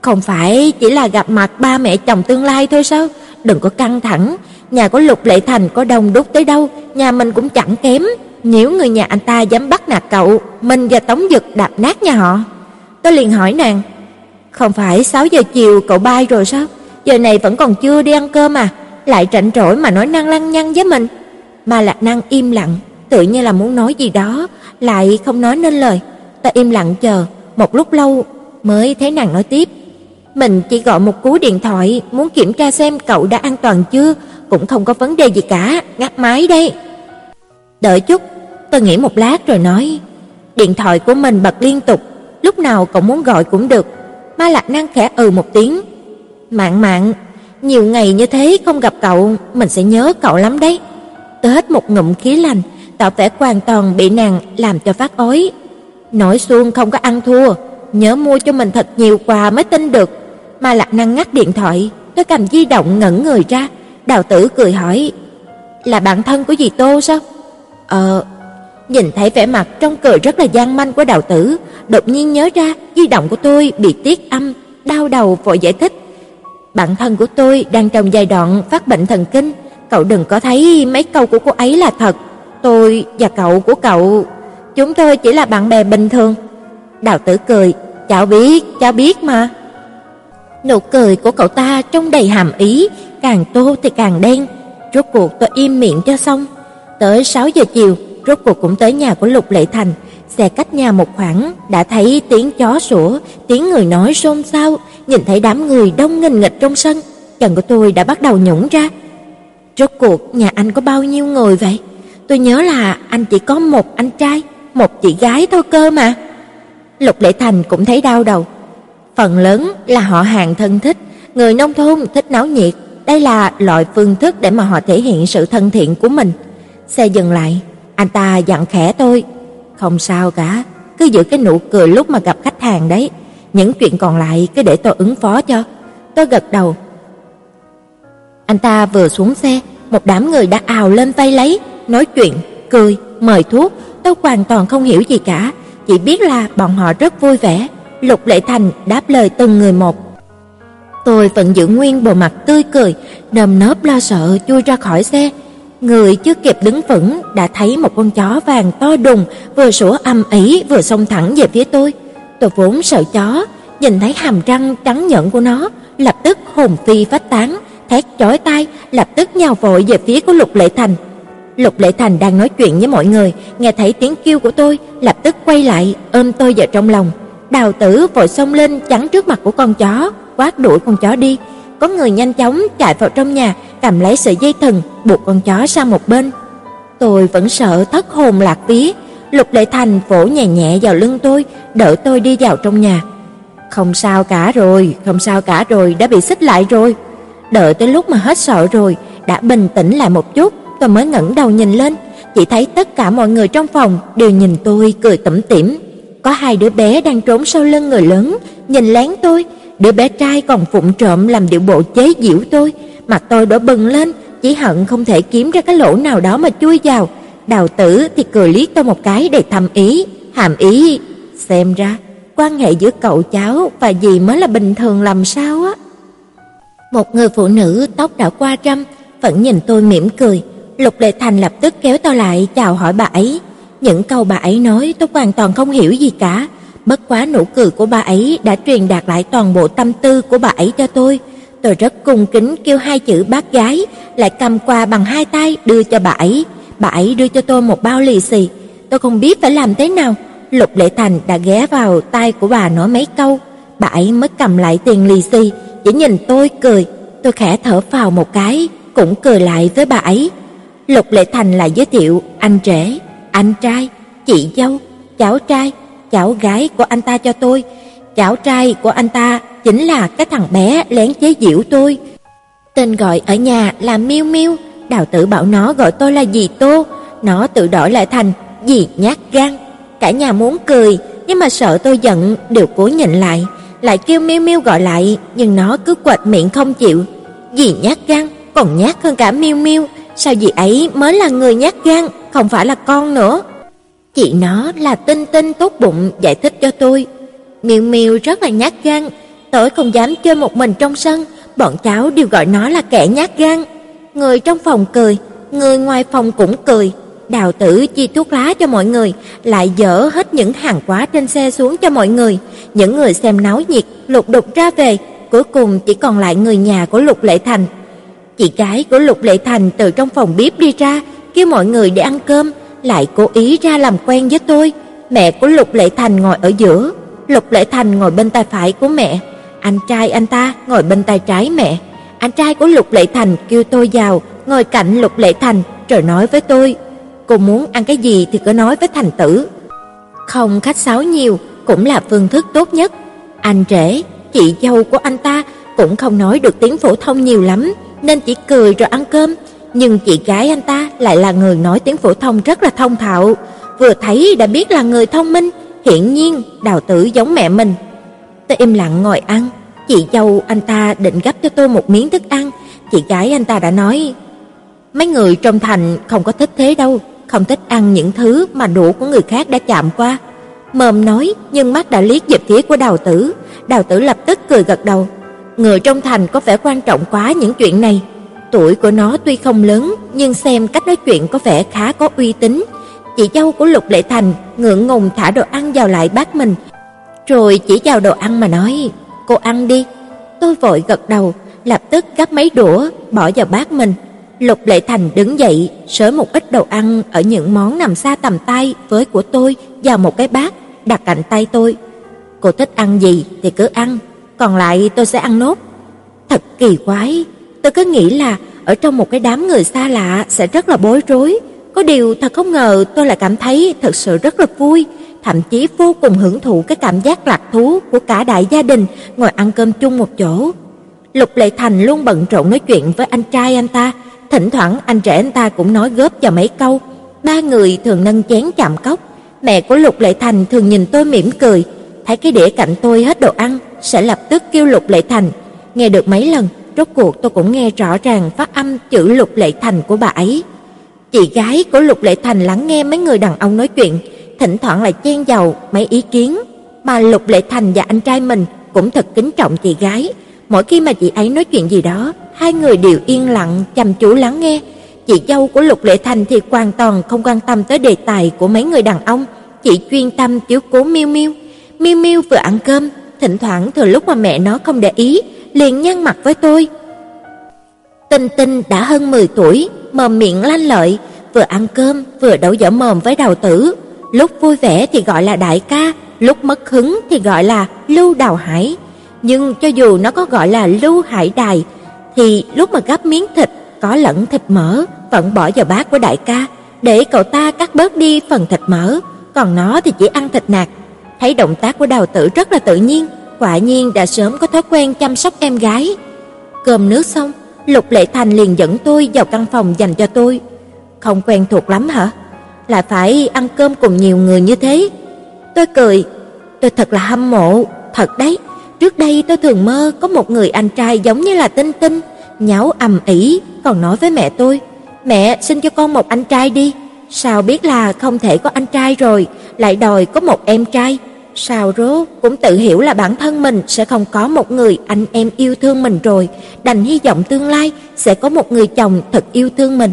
Không phải chỉ là gặp mặt ba mẹ chồng tương lai thôi sao? Đừng có căng thẳng, nhà của Lục Lệ Thành có đông đúc tới đâu, nhà mình cũng chẳng kém. Nếu người nhà anh ta dám bắt nạt cậu, mình và Tống Dực đạp nát nhà họ. Tôi liền hỏi nàng, không phải 6 giờ chiều cậu bay rồi sao? Giờ này vẫn còn chưa đi ăn cơm à? Lại rảnh rỗi mà nói năng lăng nhăng với mình. Mà Lạc Năng im lặng, tự như là muốn nói gì đó, lại không nói nên lời. Ta im lặng chờ, một lúc lâu mới thấy nàng nói tiếp. Mình chỉ gọi một cú điện thoại, muốn kiểm tra xem cậu đã an toàn chưa, cũng không có vấn đề gì cả, ngắt máy đây. Đợi chút, tôi nghĩ một lát rồi nói. Điện thoại của mình bật liên tục, lúc nào cậu muốn gọi cũng được. Ma Lạc Năng khẽ ừ một tiếng. Mạng mạng, nhiều ngày như thế không gặp cậu, mình sẽ nhớ cậu lắm đấy. Tôi hết một ngụm khí lành tỏ vẻ hoàn toàn bị nàng làm cho phát ói. Nổi xuông không có ăn thua, nhớ mua cho mình thật nhiều quà mới tin được. Mà Lạc Năng ngắt điện thoại, tôi cầm di động ngẩn người ra, Đào Tử cười hỏi: "Là bạn thân của dì Tô sao?" "Ờ." Nhìn thấy vẻ mặt trong cười rất là gian manh của Đào Tử, đột nhiên nhớ ra di động của tôi bị tiết âm, đau đầu vội giải thích: "Bạn thân của tôi đang trong giai đoạn phát bệnh thần kinh." Cậu đừng có thấy mấy câu của cô ấy là thật. Tôi và cậu của cậu, chúng tôi chỉ là bạn bè bình thường. Đào tử cười, cháu biết, cháu biết mà. Nụ cười của cậu ta trông đầy hàm ý, càng tô thì càng đen. Rốt cuộc tôi im miệng cho xong. Tới 6 giờ chiều, rốt cuộc cũng tới nhà của Lục Lệ Thành. Xe cách nhà một khoảng, đã thấy tiếng chó sủa, tiếng người nói xôn xao, nhìn thấy đám người đông nghênh nghịch trong sân. Chân của tôi đã bắt đầu nhũn ra, Rốt cuộc nhà anh có bao nhiêu người vậy? Tôi nhớ là anh chỉ có một anh trai, một chị gái thôi cơ mà. Lục Lệ Thành cũng thấy đau đầu. Phần lớn là họ hàng thân thích, người nông thôn thích náo nhiệt, đây là loại phương thức để mà họ thể hiện sự thân thiện của mình. Xe dừng lại, anh ta dặn khẽ tôi, "Không sao cả, cứ giữ cái nụ cười lúc mà gặp khách hàng đấy, những chuyện còn lại cứ để tôi ứng phó cho." Tôi gật đầu, anh ta vừa xuống xe, một đám người đã ào lên vây lấy, nói chuyện, cười, mời thuốc, tôi hoàn toàn không hiểu gì cả, chỉ biết là bọn họ rất vui vẻ. Lục Lệ Thành đáp lời từng người một. Tôi vẫn giữ nguyên bộ mặt tươi cười, nơm nớp lo sợ chui ra khỏi xe. Người chưa kịp đứng vững đã thấy một con chó vàng to đùng vừa sủa âm ý vừa xông thẳng về phía tôi. Tôi vốn sợ chó, nhìn thấy hàm răng trắng nhợn của nó, lập tức hồn phi phách tán, thét chói tai, lập tức nhào vội về phía của Lục Lệ Thành. Lục Lệ Thành đang nói chuyện với mọi người, nghe thấy tiếng kêu của tôi, lập tức quay lại, ôm tôi vào trong lòng. Đào Tử vội xông lên chắn trước mặt của con chó, quát đuổi con chó đi. Có người nhanh chóng chạy vào trong nhà, cầm lấy sợi dây thừng, buộc con chó sang một bên. Tôi vẫn sợ thất hồn lạc vía, Lục Lệ Thành vỗ nhẹ nhẹ vào lưng tôi, đỡ tôi đi vào trong nhà. Không sao cả rồi, không sao cả rồi, đã bị xích lại rồi. Đợi tới lúc mà hết sợ rồi, đã bình tĩnh lại một chút, tôi mới ngẩng đầu nhìn lên, chỉ thấy tất cả mọi người trong phòng đều nhìn tôi cười tủm tỉm. Có hai đứa bé đang trốn sau lưng người lớn, nhìn lén tôi, đứa bé trai còn phụng trộm làm điệu bộ chế giễu tôi, mặt tôi đỏ bừng lên, chỉ hận không thể kiếm ra cái lỗ nào đó mà chui vào. Đào Tử thì cười liếc tôi một cái để thầm ý, hàm ý, xem ra quan hệ giữa cậu cháu và dì mới là bình thường làm sao á. Một người phụ nữ tóc đã qua trăm vẫn nhìn tôi mỉm cười, Lục Lệ Thành lập tức kéo tôi lại chào hỏi bà ấy. Những câu bà ấy nói tôi hoàn toàn không hiểu gì cả, bất quá nụ cười của bà ấy đã truyền đạt lại toàn bộ tâm tư của bà ấy cho tôi. Tôi rất cung kính kêu hai chữ bác gái, lại cầm quà bằng hai tay đưa cho bà ấy. Bà ấy đưa cho tôi một bao lì xì. Tôi không biết phải làm thế nào. Lục Lệ Thành đã ghé vào tay của bà nói mấy câu, bà ấy mới cầm lại tiền lì xì, chỉ nhìn tôi cười. Tôi khẽ thở phào một cái, cũng cười lại với bà ấy. Lục Lệ Thành lại giới thiệu anh rể, anh trai, chị dâu, cháu trai, cháu gái của anh ta cho tôi. Cháu trai của anh ta chính là cái thằng bé lén chế giễu tôi. Tên gọi ở nhà là Miu Miu, Đào Tử bảo nó gọi tôi là dì Tô, nó tự đổi lại thành dì nhát gan. Cả nhà muốn cười, nhưng mà sợ tôi giận đều cố nhịn lại, lại kêu Miu Miu gọi lại, nhưng nó cứ quệt miệng không chịu. Dì nhát gan, còn nhát hơn cả Miu Miu, sao dì ấy mới là người nhát gan, không phải là con nữa. Chị nó là Tinh Tinh tốt bụng giải thích cho tôi. Miu Miu rất là nhát gan, tối không dám chơi một mình trong sân, bọn cháu đều gọi nó là kẻ nhát gan. Người trong phòng cười, người ngoài phòng cũng cười. Đào Tử chia thuốc lá cho mọi người, lại dỡ hết những hàng hóa trên xe xuống cho mọi người. Những người xem náo nhiệt lục đục ra về, cuối cùng chỉ còn lại người nhà của Lục Lệ Thành. Chị gái của Lục Lệ Thành từ trong phòng bếp đi ra, kêu mọi người để ăn cơm, lại cố ý ra làm quen với tôi. Mẹ của Lục Lệ Thành ngồi ở giữa, Lục Lệ Thành ngồi bên tay phải của mẹ, anh trai anh ta ngồi bên tay trái mẹ. Anh trai của Lục Lệ Thành kêu tôi vào, ngồi cạnh Lục Lệ Thành rồi nói với tôi, cô muốn ăn cái gì thì cứ nói với Thành tử. Không khách sáo nhiều cũng là phương thức tốt nhất. Anh rể, chị dâu của anh ta cũng không nói được tiếng phổ thông nhiều lắm, nên chỉ cười rồi ăn cơm, nhưng chị gái anh ta lại là người nói tiếng phổ thông rất là thông thạo, vừa thấy đã biết là người thông minh, hiển nhiên Đào Tử giống mẹ mình. Tôi im lặng ngồi ăn, chị dâu anh ta định gấp cho tôi một miếng thức ăn, chị gái anh ta đã nói: "Mấy người trong thành không có thích thế đâu, không thích ăn những thứ mà đũa của người khác đã chạm qua." Mồm nói, nhưng mắt đã liếc về phía của Đào Tử, Đào Tử lập tức cười gật đầu. Người trong thành có vẻ quan trọng quá những chuyện này. Tuổi của nó tuy không lớn, nhưng xem cách nói chuyện có vẻ khá có uy tín. Chị dâu của Lục Lệ Thành ngượng ngùng thả đồ ăn vào lại bát mình, rồi chỉ vào đồ ăn mà nói, "Cô ăn đi." Tôi vội gật đầu, lập tức gắp mấy đũa bỏ vào bát mình. Lục Lệ Thành đứng dậy, sới một ít đồ ăn ở những món nằm xa tầm tay với của tôi vào một cái bát đặt cạnh tay tôi. "Cô thích ăn gì thì cứ ăn, còn lại tôi sẽ ăn nốt." Thật kỳ quái, tôi cứ nghĩ là ở trong một cái đám người xa lạ sẽ rất là bối rối, có điều thật không ngờ tôi lại cảm thấy thật sự rất là vui, thậm chí vô cùng hưởng thụ cái cảm giác lạc thú của cả đại gia đình ngồi ăn cơm chung một chỗ. Lục Lệ Thành luôn bận rộn nói chuyện với anh trai anh ta, thỉnh thoảng anh trẻ anh ta cũng nói góp vào mấy câu. Ba người thường nâng chén chạm cốc, mẹ của Lục Lệ Thành thường nhìn tôi mỉm cười, thấy cái đĩa cạnh tôi hết đồ ăn sẽ lập tức kêu Lục Lệ Thành. Nghe được mấy lần, rốt cuộc tôi cũng nghe rõ ràng phát âm chữ Lục Lệ Thành của bà ấy. Chị gái của Lục Lệ Thành lắng nghe mấy người đàn ông nói chuyện, thỉnh thoảng lại chen vào mấy ý kiến, mà Lục Lệ Thành và anh trai mình cũng thật kính trọng chị gái. Mỗi khi mà chị ấy nói chuyện gì đó, hai người đều yên lặng chăm chú lắng nghe. Chị dâu của Lục Lệ Thành thì hoàn toàn không quan tâm tới đề tài của mấy người đàn ông, chỉ chuyên tâm chiếu cố Miêu Miêu. Miêu Miêu vừa ăn cơm, thỉnh thoảng thừa lúc mà mẹ nó không để ý, liền nhăn mặt với tôi. Tinh Tinh đã hơn 10 tuổi, mồm miệng lanh lợi, vừa ăn cơm vừa đấu dở mồm với đầu tử, lúc vui vẻ thì gọi là đại ca, lúc mất hứng thì gọi là Lưu Đào Hải. Nhưng cho dù nó có gọi là Lưu Hải Đài thì lúc mà gắp miếng thịt có lẫn thịt mỡ vẫn bỏ vào bát của đại ca để cậu ta cắt bớt đi phần thịt mỡ, còn nó thì chỉ ăn thịt nạc. Thấy động tác của Đào Tử rất là tự nhiên, quả nhiên đã sớm có thói quen chăm sóc em gái. Cơm nước xong, Lục Lệ Thành liền dẫn tôi vào căn phòng dành cho tôi. Không quen thuộc lắm hả? Là phải ăn cơm cùng nhiều người như thế. Tôi cười, tôi thật là hâm mộ, thật đấy. Trước đây tôi thường mơ có một người anh trai giống như là Tinh Tinh, nháo ầm ĩ, còn nói với mẹ tôi, "Mẹ xin cho con một anh trai đi." Sao biết là không thể có anh trai rồi, lại đòi có một em trai. Sao rốt cũng tự hiểu là bản thân mình sẽ không có một người anh em yêu thương mình rồi, đành hy vọng tương lai sẽ có một người chồng thật yêu thương mình.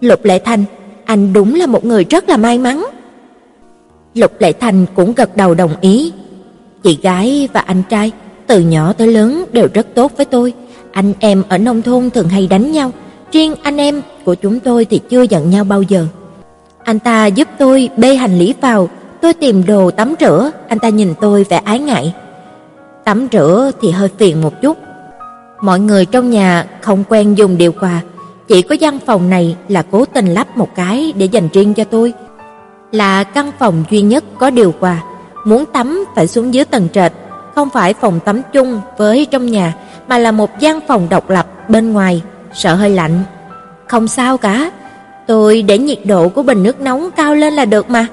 Lục Lệ Thành, anh đúng là một người rất là may mắn. Lục Lệ Thành cũng gật đầu đồng ý. Chị gái và anh trai từ nhỏ tới lớn đều rất tốt với tôi. Anh em ở nông thôn thường hay đánh nhau, riêng anh em của chúng tôi thì chưa giận nhau bao giờ. Anh ta giúp tôi bê hành lý vào, tôi tìm đồ tắm rửa, anh ta nhìn tôi vẻ ái ngại. Tắm rửa thì hơi phiền một chút. Mọi người trong nhà không quen dùng điều hòa, chỉ có gian phòng này là cố tình lắp một cái để dành riêng cho tôi. Là căn phòng duy nhất có điều hòa, muốn tắm phải xuống dưới tầng trệt, không phải phòng tắm chung với trong nhà mà là một gian phòng độc lập bên ngoài, sợ hơi lạnh. Không sao cả, tôi để nhiệt độ của bình nước nóng cao lên là được mà.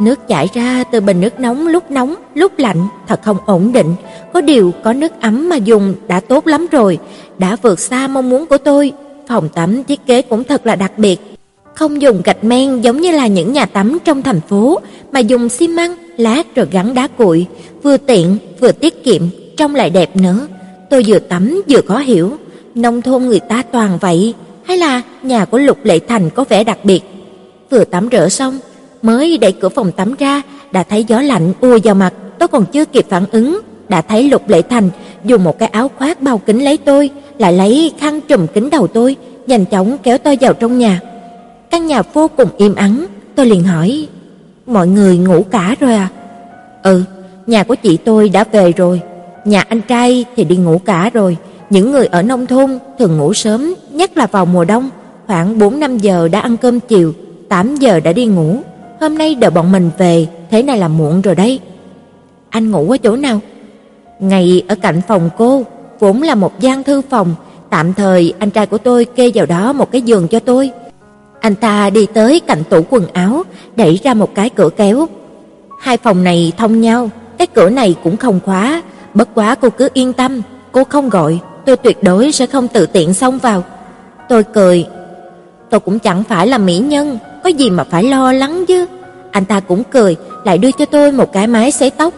Nước chảy ra từ bình nước nóng lúc nóng, lúc lạnh thật không ổn định, có điều có nước ấm mà dùng đã tốt lắm rồi, đã vượt xa mong muốn của tôi. Phòng tắm thiết kế cũng thật là đặc biệt, không dùng gạch men giống như là những nhà tắm trong thành phố, mà dùng xi măng, lát rồi gắn đá cuội, vừa tiện vừa tiết kiệm, trông lại đẹp nữa. Tôi vừa tắm vừa khó hiểu, nông thôn người ta toàn vậy, hay là nhà của Lục Lệ Thành có vẻ đặc biệt. Vừa tắm rửa xong, mới đẩy cửa phòng tắm ra, đã thấy gió lạnh ùa vào mặt, tôi còn chưa kịp phản ứng, đã thấy Lục Lệ Thành dùng một cái áo khoác bao kính lấy tôi, lại lấy khăn trùm kín đầu tôi, nhanh chóng kéo tôi vào trong nhà. Căn nhà vô cùng im ắng, tôi liền hỏi: "Mọi người ngủ cả rồi à?" "Ừ, nhà của chị tôi đã về rồi, nhà anh trai thì đi ngủ cả rồi." Những người ở nông thôn thường ngủ sớm, nhất là vào mùa đông, khoảng 4-5 giờ đã ăn cơm chiều, 8 giờ đã đi ngủ. Hôm nay đợi bọn mình về, thế này là muộn rồi đấy. Anh ngủ ở chỗ nào? ngày ở cạnh phòng cô, vốn là một gian thư phòng, tạm thời anh trai của tôi kê vào đó một cái giường cho tôi. Anh ta đi tới cạnh tủ quần áo, đẩy ra một cái cửa kéo. Hai phòng này thông nhau, cái cửa này cũng không khóa, bất quá cô cứ yên tâm, cô không gọi, tôi tuyệt đối sẽ không tự tiện xông vào. Tôi cười. Tôi cũng chẳng phải là mỹ nhân, có gì mà phải lo lắng chứ. Anh ta cũng cười, lại đưa cho tôi một cái máy sấy tóc.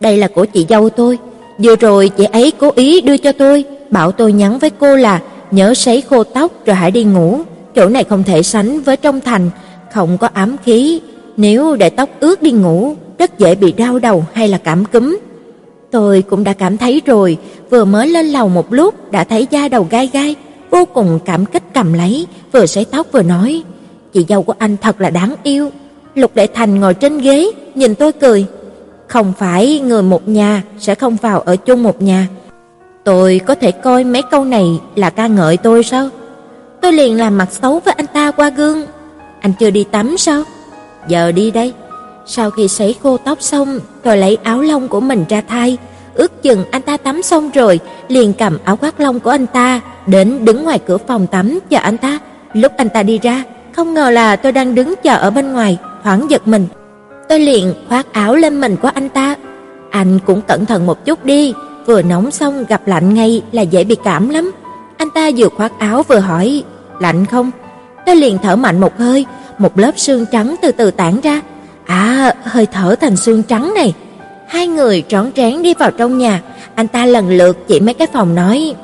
Đây là của chị dâu tôi, vừa rồi chị ấy cố ý đưa cho tôi, bảo tôi nhắn với cô là nhớ sấy khô tóc rồi hãy đi ngủ, chỗ này không thể sánh với trong thành, không có ám khí, nếu để tóc ướt đi ngủ, rất dễ bị đau đầu hay là cảm cúm. Tôi cũng đã cảm thấy rồi, vừa mới lên lầu một lúc đã thấy da đầu gai gai, vô cùng cảm kích cầm lấy, vừa sấy tóc vừa nói: "Chị dâu của anh thật là đáng yêu." Lục Đại Thành ngồi trên ghế, nhìn tôi cười: "Không phải người một nhà sẽ không vào ở chung một nhà." Tôi có thể coi mấy câu này là ca ngợi tôi sao? Tôi liền làm mặt xấu với anh ta qua gương. Anh chưa đi tắm sao? Giờ đi đây. Sau khi sấy khô tóc xong, tôi lấy áo lông của mình ra thay, ước chừng anh ta tắm xong rồi, liền cầm áo khoác lông của anh ta đến đứng ngoài cửa phòng tắm chờ anh ta. Lúc anh ta đi ra, không ngờ là tôi đang đứng chờ ở bên ngoài, thoáng giật mình. Tôi liền khoác áo lên mình của anh ta. Anh cũng cẩn thận một chút đi, vừa nóng xong gặp lạnh ngay là dễ bị cảm lắm. Anh ta vừa khoác áo vừa hỏi, lạnh không? Tôi liền thở mạnh một hơi, một lớp sương trắng từ từ tản ra. À, hơi thở thành sương trắng này. Hai người trón trán đi vào trong nhà, anh ta lần lượt chỉ mấy cái phòng nói: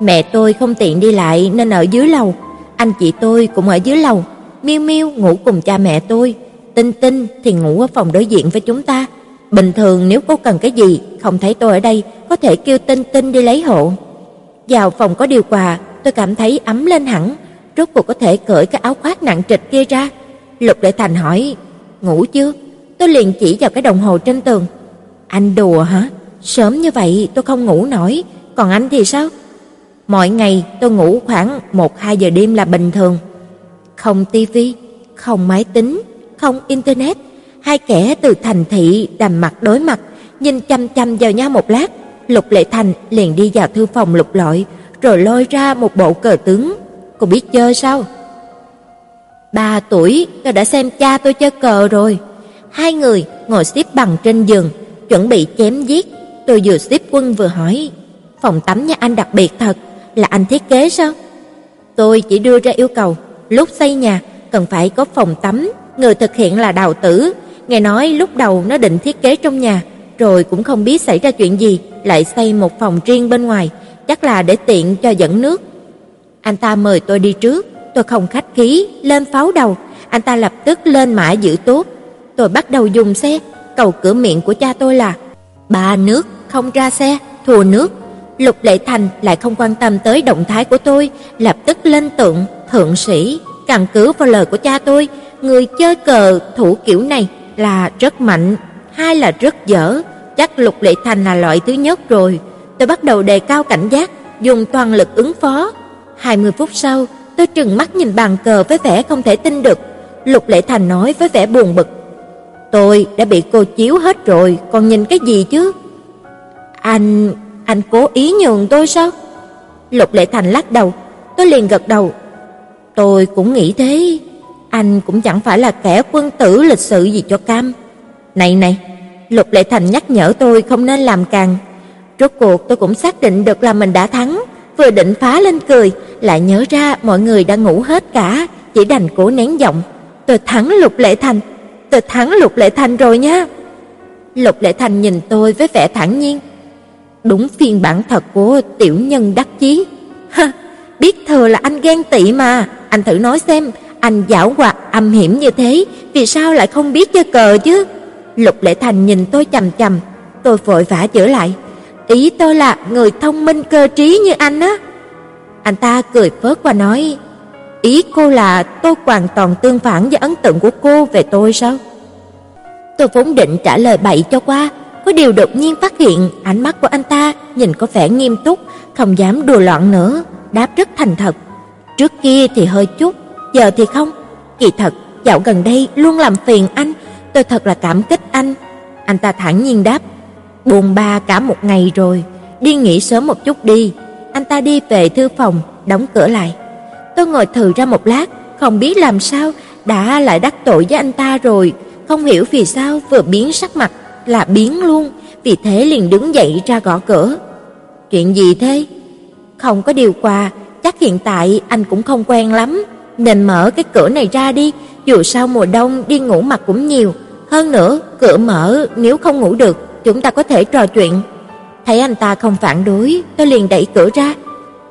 "Mẹ tôi không tiện đi lại nên ở dưới lầu, anh chị tôi cũng ở dưới lầu, Miu Miu ngủ cùng cha mẹ tôi, Tinh Tinh thì ngủ ở phòng đối diện với chúng ta. Bình thường nếu cô cần cái gì, không thấy tôi ở đây, có thể kêu Tinh Tinh đi lấy hộ." Vào phòng có điều hòa, tôi cảm thấy ấm lên hẳn, rốt cuộc có thể cởi cái áo khoác nặng trịch kia ra. Lục Lệ Thành hỏi: "Ngủ chưa?" Tôi liền chỉ vào cái đồng hồ trên tường. "Anh đùa hả? Sớm như vậy tôi không ngủ nổi, còn anh thì sao?" Mọi ngày tôi ngủ khoảng 1-2 giờ đêm là bình thường. Không tivi, không máy tính, không internet, hai kẻ từ thành thị đầm mặt đối mặt, nhìn chăm chăm vào nhau một lát, Lục Lệ Thành liền đi vào thư phòng lục lọi, rồi lôi ra một bộ cờ tướng. Cô biết chơi sao? Ba tuổi tôi đã xem cha tôi chơi cờ rồi. Hai người ngồi xếp bằng trên giường, chuẩn bị chém giết. Tôi vừa xếp quân vừa hỏi, phòng tắm nhà anh đặc biệt thật, là anh thiết kế sao? Tôi chỉ đưa ra yêu cầu, lúc xây nhà cần phải có phòng tắm, người thực hiện là Đào Tử, nghe nói lúc đầu nó định thiết kế trong nhà, rồi cũng không biết xảy ra chuyện gì, lại xây một phòng riêng bên ngoài, chắc là để tiện cho dẫn nước. Anh ta mời tôi đi trước, tôi không khách khí, lên pháo đầu, anh ta lập tức lên mã giữ tốt. Tôi bắt đầu dùng xe, cầu cửa miệng của cha tôi là ba nước không ra xe, thua nước. Lục Lệ Thành lại không quan tâm tới động thái của tôi, lập tức lên tượng thượng sĩ, căn cứ vào lời của cha tôi, người chơi cờ thủ kiểu này là rất mạnh, hai là rất dở, chắc Lục Lệ Thành là loại thứ nhất rồi. Tôi bắt đầu đề cao cảnh giác, dùng toàn lực ứng phó. 20 phút sau, tôi trừng mắt nhìn bàn cờ với vẻ không thể tin được. Lục Lệ Thành nói với vẻ buồn bực: "Tôi đã bị cô chiếu hết rồi, còn nhìn cái gì chứ?" "Anh, anh cố ý nhường tôi sao?" Lục Lệ Thành lắc đầu, tôi liền gật đầu. "Tôi cũng nghĩ thế, anh cũng chẳng phải là kẻ quân tử lịch sự gì cho cam." "Này này, Lục Lệ Thành nhắc nhở tôi không nên làm càng. Rốt cuộc tôi cũng xác định được là mình đã thắng, vừa định phá lên cười, lại nhớ ra mọi người đã ngủ hết cả, chỉ đành cố nén giọng. Tôi thắng Lục Lệ Thành, tôi thắng Lục Lệ Thành rồi nha. Lục Lệ Thành nhìn tôi với vẻ thản nhiên. Đúng phiên bản thật của tiểu nhân đắc chí. Ha, biết thừa là anh ghen tị mà, anh thử nói xem, anh giảo hoạt âm hiểm như thế, vì sao lại không biết chơi cờ chứ? Lục Lệ Thành nhìn tôi chằm chằm, tôi vội vã chữa lại. Ý tôi là người thông minh cơ trí như anh á. Anh ta cười phớt qua nói, ý cô là tôi hoàn toàn tương phản với ấn tượng của cô về tôi sao? Tôi vốn định trả lời bậy cho qua, có điều đột nhiên phát hiện ánh mắt của anh ta nhìn có vẻ nghiêm túc, không dám đùa loạn nữa, đáp rất thành thật. Trước kia thì hơi chút, giờ thì không. Kỳ thật, dạo gần đây luôn làm phiền anh, tôi thật là cảm kích anh." Anh ta thản nhiên đáp, "Buồn ba cả một ngày rồi, đi nghỉ sớm một chút đi." Anh ta đi về thư phòng, đóng cửa lại. Tôi ngồi thừ ra một lát, không biết làm sao đã lại đắc tội với anh ta rồi, không hiểu vì sao vừa biến sắc mặt là biến luôn, vì thế liền đứng dậy ra gõ cửa. "Chuyện gì thế?" "Không có điều quà, chắc hiện tại anh cũng không quen lắm, nên mở cái cửa này ra đi, dù sao mùa đông đi ngủ mặt cũng nhiều, hơn nữa cửa mở nếu không ngủ được, chúng ta có thể trò chuyện. Thấy anh ta không phản đối, tôi liền đẩy cửa ra.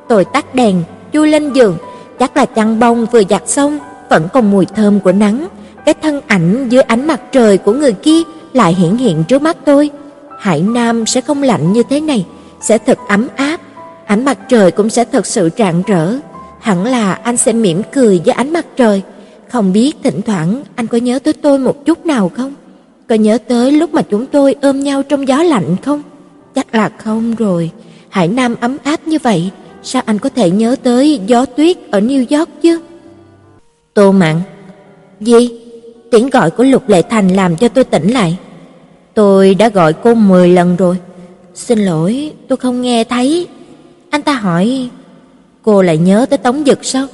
Tôi tắt đèn, chui lên giường, chắc là chăn bông vừa giặt xong, vẫn còn mùi thơm của nắng. Cái thân ảnh dưới ánh mặt trời của người kia lại hiện hiện trước mắt tôi. Hải Nam sẽ không lạnh như thế này, sẽ thật ấm áp, ánh mặt trời cũng sẽ thật sự rạng rỡ. Hẳn là anh sẽ mỉm cười với ánh mặt trời. Không biết thỉnh thoảng anh có nhớ tới tôi một chút nào không? Có nhớ tới lúc mà chúng tôi ôm nhau trong gió lạnh không? Chắc là không rồi. Hải Nam ấm áp như vậy, sao anh có thể nhớ tới gió tuyết ở New York chứ? Tô Mạn. Gì? Tiếng gọi của Lục Lệ Thành làm cho tôi tỉnh lại. Tôi đã gọi cô 10 lần rồi. Xin lỗi, tôi không nghe thấy. Anh ta hỏi, cô lại nhớ tới Tống Dực sao?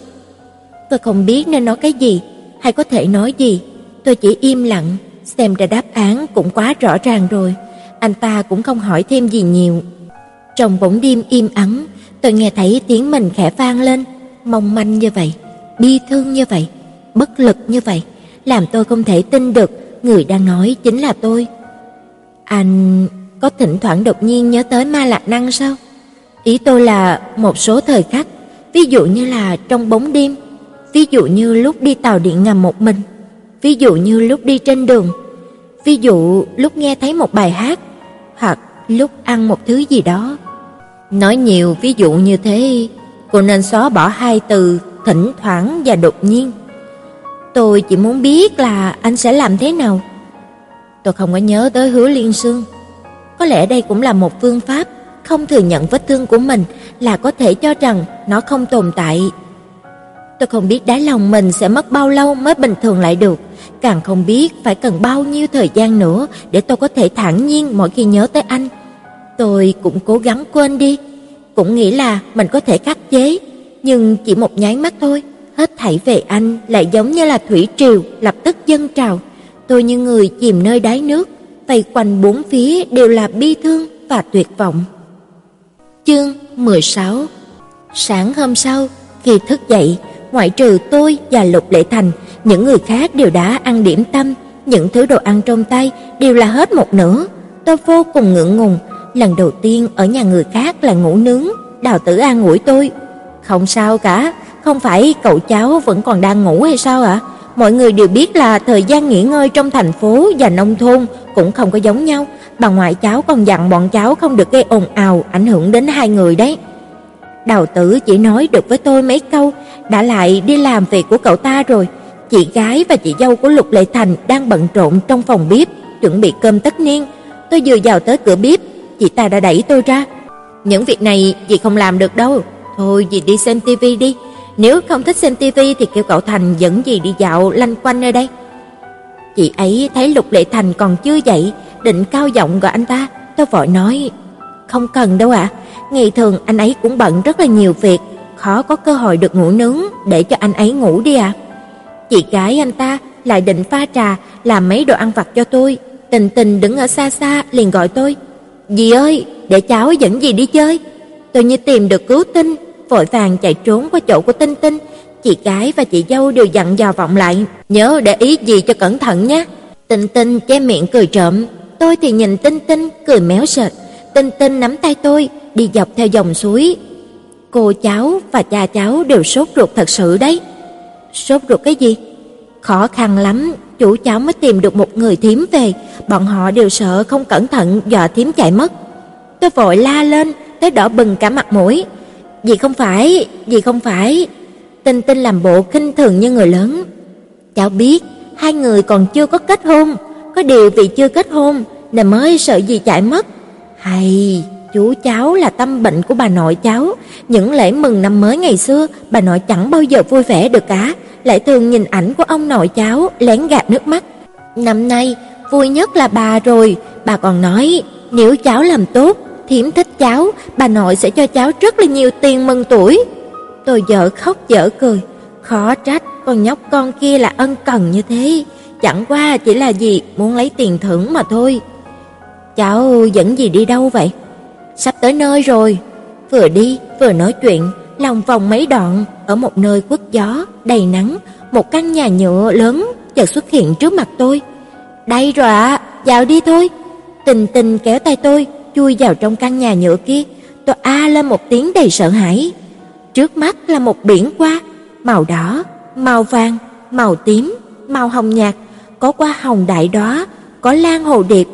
Tôi không biết nên nói cái gì, hay có thể nói gì. Tôi chỉ im lặng, xem ra đáp án cũng quá rõ ràng rồi. Anh ta cũng không hỏi thêm gì nhiều. Trong bóng đêm im ắng, tôi nghe thấy tiếng mình khẽ vang lên, mong manh như vậy, bi thương như vậy, bất lực như vậy, làm tôi không thể tin được người đang nói chính là tôi. Anh có thỉnh thoảng đột nhiên nhớ tới Ma Lạc Năng sao? Ý tôi là một số thời khắc, ví dụ như là trong bóng đêm, ví dụ như lúc đi tàu điện ngầm một mình, ví dụ như lúc đi trên đường, ví dụ lúc nghe thấy một bài hát, hoặc lúc ăn một thứ gì đó. Nói nhiều ví dụ như thế, cô nên xóa bỏ hai từ thỉnh thoảng và đột nhiên. Tôi chỉ muốn biết là anh sẽ làm thế nào. Tôi không có nhớ tới Hứa Liên Sương. Có lẽ đây cũng là một phương pháp không thừa nhận vết thương của mình là có thể cho rằng nó không tồn tại. Tôi không biết đáy lòng mình sẽ mất bao lâu mới bình thường lại được, càng không biết phải cần bao nhiêu thời gian nữa để tôi có thể thản nhiên mỗi khi nhớ tới anh. Tôi cũng cố gắng quên đi, cũng nghĩ là mình có thể khắc chế, nhưng chỉ một nháy mắt thôi, hết thảy về anh lại giống như là thủy triều lập tức dâng trào. Tôi như người chìm nơi đáy nước, vây quanh bốn phía đều là bi thương và tuyệt vọng. Chương 16 Sáng hôm sau, khi thức dậy, ngoại trừ tôi và Lục Lệ Thành, những người khác đều đã ăn điểm tâm, những thứ đồ ăn trong tay đều là hết một nửa. Tôi vô cùng ngượng ngùng, lần đầu tiên ở nhà người khác là ngủ nướng, Đào Tử an ủi tôi, "Không sao cả, không phải cậu cháu vẫn còn đang ngủ hay sao ạ?" Mọi người đều biết là thời gian nghỉ ngơi trong thành phố và nông thôn cũng không có giống nhau, bà ngoại cháu còn dặn bọn cháu không được gây ồn ào ảnh hưởng đến hai người đấy. Đào tử chỉ nói được với tôi mấy câu, đã lại đi làm việc của cậu ta rồi. Chị gái và chị dâu của Lục Lệ Thành đang bận rộn trong phòng bếp, chuẩn bị cơm tất niên. Tôi vừa vào tới cửa bếp, chị ta đã đẩy tôi ra. Những việc này chị không làm được đâu, thôi dì đi xem tivi đi. Nếu không thích xem tivi thì kêu cậu Thành dẫn dì đi dạo lanh quanh nơi đây. Chị ấy thấy Lục Lệ Thành còn chưa dậy, định cao giọng gọi anh ta, tôi vội nói: "Không cần đâu ạ, ngày thường anh ấy cũng bận rất là nhiều việc, khó có cơ hội được ngủ nướng, để cho anh ấy ngủ đi ạ." Chị gái anh ta lại định pha trà, làm mấy đồ ăn vặt cho tôi. Tình Tình đứng ở xa xa liền gọi tôi: "Dì ơi, để cháu dẫn dì đi chơi." Tôi như tìm được cứu tinh, vội vàng chạy trốn qua chỗ của Tinh Tinh. Chị gái và chị dâu đều dặn dò vọng lại, nhớ để ý gì cho cẩn thận nhé. Tinh Tinh che miệng cười trộm, tôi thì nhìn Tinh Tinh cười méo sệt. Tinh Tinh nắm tay tôi đi dọc theo dòng suối. Cô cháu và cha cháu đều sốt ruột thật sự đấy. Sốt ruột cái gì? Khó khăn lắm, chủ cháu mới tìm được một người thím về, bọn họ đều sợ không cẩn thận dọa thím chạy mất. Tôi vội la lên, tới đỏ bừng cả mặt mũi. "Dì không phải, dì không phải." Tinh Tinh làm bộ khinh thường như người lớn. "Cháu biết, hai người còn chưa có kết hôn, có điều vì chưa kết hôn nên mới sợ dì chạy mất." Hay, chú cháu là tâm bệnh của bà nội cháu, những lễ mừng năm mới ngày xưa, bà nội chẳng bao giờ vui vẻ được cả, lại thường nhìn ảnh của ông nội cháu lén gạt nước mắt. Năm nay vui nhất là bà rồi, bà còn nói nếu cháu làm tốt Thiểm thích cháu, bà nội sẽ cho cháu rất là nhiều tiền mừng tuổi. Tôi dở khóc dở cười, khó trách con nhóc con kia là ân cần như thế, chẳng qua chỉ là gì muốn lấy tiền thưởng mà thôi. Cháu dẫn gì đi đâu vậy? Sắp tới nơi rồi. Vừa đi vừa nói chuyện, lòng vòng mấy đoạn ở một nơi quất gió, đầy nắng, một căn nhà nhựa lớn chợt xuất hiện trước mặt tôi. "Đây rồi ạ, vào đi thôi." Tình Tình kéo tay tôi, chui vào trong căn nhà nhựa kia, tôi a lên một tiếng đầy sợ hãi. Trước mắt là một biển hoa, màu đỏ, màu vàng, màu tím, màu hồng nhạt, có hoa hồng đại đóa, có lan hồ điệp,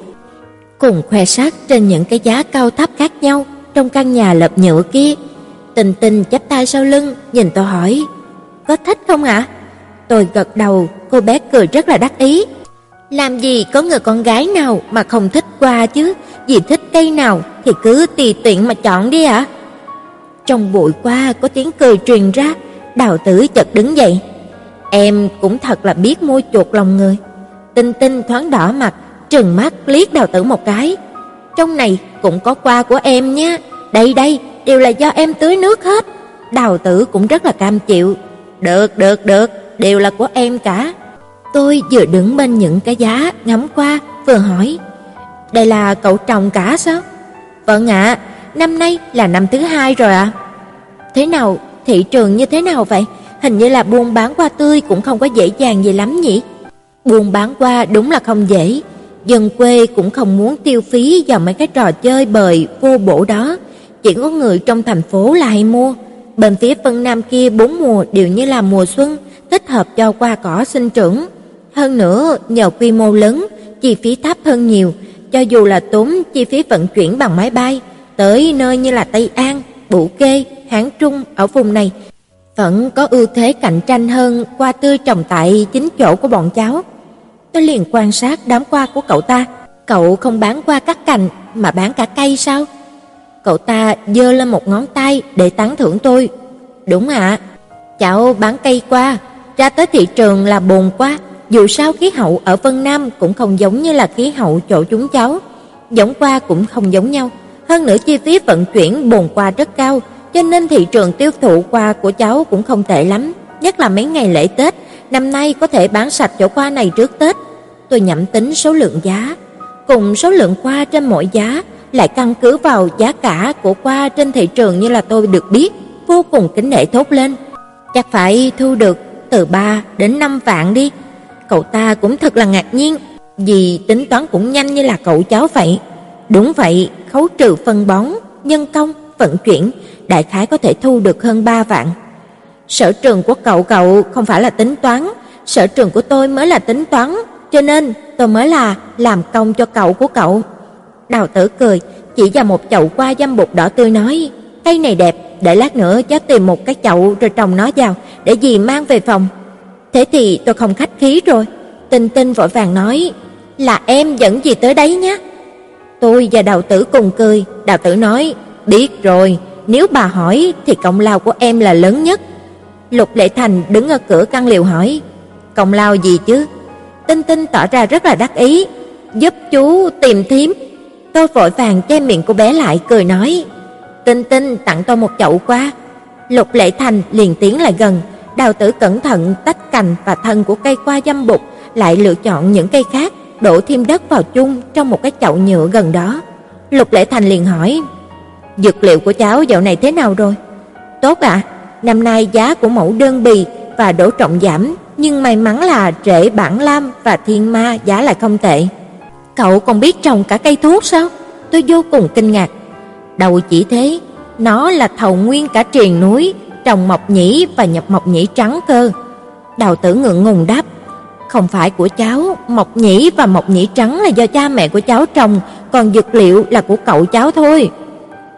cùng khoe sắc trên những cái giá cao thấp khác nhau trong căn nhà lợp nhựa kia. Tình Tình chắp tay sau lưng, nhìn tôi hỏi: "Có thích không ạ?" Tôi gật đầu, cô bé cười rất là đắc ý. Làm gì có người con gái nào mà không thích hoa chứ, dì thích cây nào thì cứ tùy tiện mà chọn đi ạ. Trong bụi qua có tiếng cười truyền ra, Đào Tử chợt đứng dậy. Em cũng thật là biết mua chuột lòng người. Tinh Tinh thoáng đỏ mặt, trừng mắt liếc Đào Tử một cái. Trong này cũng có qua của em nhé. Đây đây, đều là do em tưới nước hết. Đào Tử cũng rất là cam chịu. Được, được, được, đều là của em cả. Tôi vừa đứng bên những cái giá ngắm qua, vừa hỏi: "Đây là cậu trồng cả sao?" "Vâng ạ, năm nay là năm thứ hai rồi ạ. À? Thế nào, thị trường như thế nào vậy? Hình như là buôn bán hoa tươi cũng không có dễ dàng gì lắm nhỉ? Buôn bán hoa đúng là không dễ, dân quê cũng không muốn tiêu phí vào mấy cái trò chơi bời vô bổ đó, chỉ có người trong thành phố là hay mua. Bên phía phân Nam kia bốn mùa đều như là mùa xuân, thích hợp cho hoa cỏ sinh trưởng. Hơn nữa, nhờ quy mô lớn, chi phí thấp hơn nhiều, cho dù là tốn chi phí vận chuyển bằng máy bay tới nơi như là Tây An, Bụ Kê, Hán Trung ở vùng này vẫn có ưu thế cạnh tranh hơn qua tươi trồng tại chính chỗ của bọn cháu. Tôi liền quan sát đám qua của cậu ta, cậu không bán qua cắt cành mà bán cả cây sao? Cậu ta giơ lên một ngón tay để tán thưởng tôi. Đúng ạ, cháu bán cây qua, ra tới thị trường là buồn quá, dù sao khí hậu ở Vân Nam cũng không giống như là khí hậu chỗ chúng cháu, giống qua cũng không giống nhau, hơn nữa chi phí vận chuyển bồn qua rất cao, cho nên thị trường tiêu thụ qua của cháu cũng không tệ lắm, nhất là mấy ngày lễ Tết, năm nay có thể bán sạch chỗ qua này trước Tết. Tôi nhẩm tính số lượng giá, cùng số lượng qua trên mỗi giá lại căn cứ vào giá cả của qua trên thị trường như là tôi được biết, vô cùng kính nể thốt lên. Chắc phải thu được từ 3 đến 5 vạn đi. Cậu ta cũng thật là ngạc nhiên, vì tính toán cũng nhanh như là cậu cháu vậy. Đúng vậy, khấu trừ phân bón, nhân công, vận chuyển, đại khái có thể thu được hơn 3 vạn. Sở trường của cậu cậu không phải là tính toán, sở trường của tôi mới là tính toán, cho nên tôi mới là làm công cho cậu của cậu. Đào tử cười, chỉ vào một chậu hoa dâm bụt đỏ tươi nói, cây này đẹp, để lát nữa cháu tìm một cái chậu rồi trồng nó vào, để dì mang về phòng. Thế thì tôi không khách khí rồi. Tinh Tinh vội vàng nói, là em dẫn dì tới đấy nhé. Tôi và đào tử cùng cười, đào tử nói, biết rồi, nếu bà hỏi thì công lao của em là lớn nhất. Lục Lệ Thành đứng ở cửa căn liều hỏi, công lao gì chứ? Tinh Tinh tỏ ra rất là đắc ý, giúp chú tìm thím. Tôi vội vàng che miệng cô bé lại cười nói, Tinh Tinh tặng tôi một chậu qua. Lục Lệ Thành liền tiến lại gần, Đào Tử cẩn thận tách cành và thân của cây qua dâm bụt, lại lựa chọn những cây khác, đổ thêm đất vào chung trong một cái chậu nhựa gần đó. Lục Lệ Thành liền hỏi: "Dược liệu của cháu dạo này thế nào rồi?" "Tốt ạ, năm nay giá của mẫu đơn bì và đổ trọng giảm, nhưng may mắn là rễ bản lam và thiên ma giá lại không tệ." "Cậu còn biết trồng cả cây thuốc sao?" Tôi vô cùng kinh ngạc. Đầu chỉ thế, nó là thầu nguyên cả triền núi, trồng mộc nhĩ và nhập mộc nhĩ trắng cơ. Đào tử ngượng ngùng đáp, không phải của cháu, mộc nhĩ và mộc nhĩ trắng là do cha mẹ của cháu trồng, còn dược liệu là của cậu cháu thôi.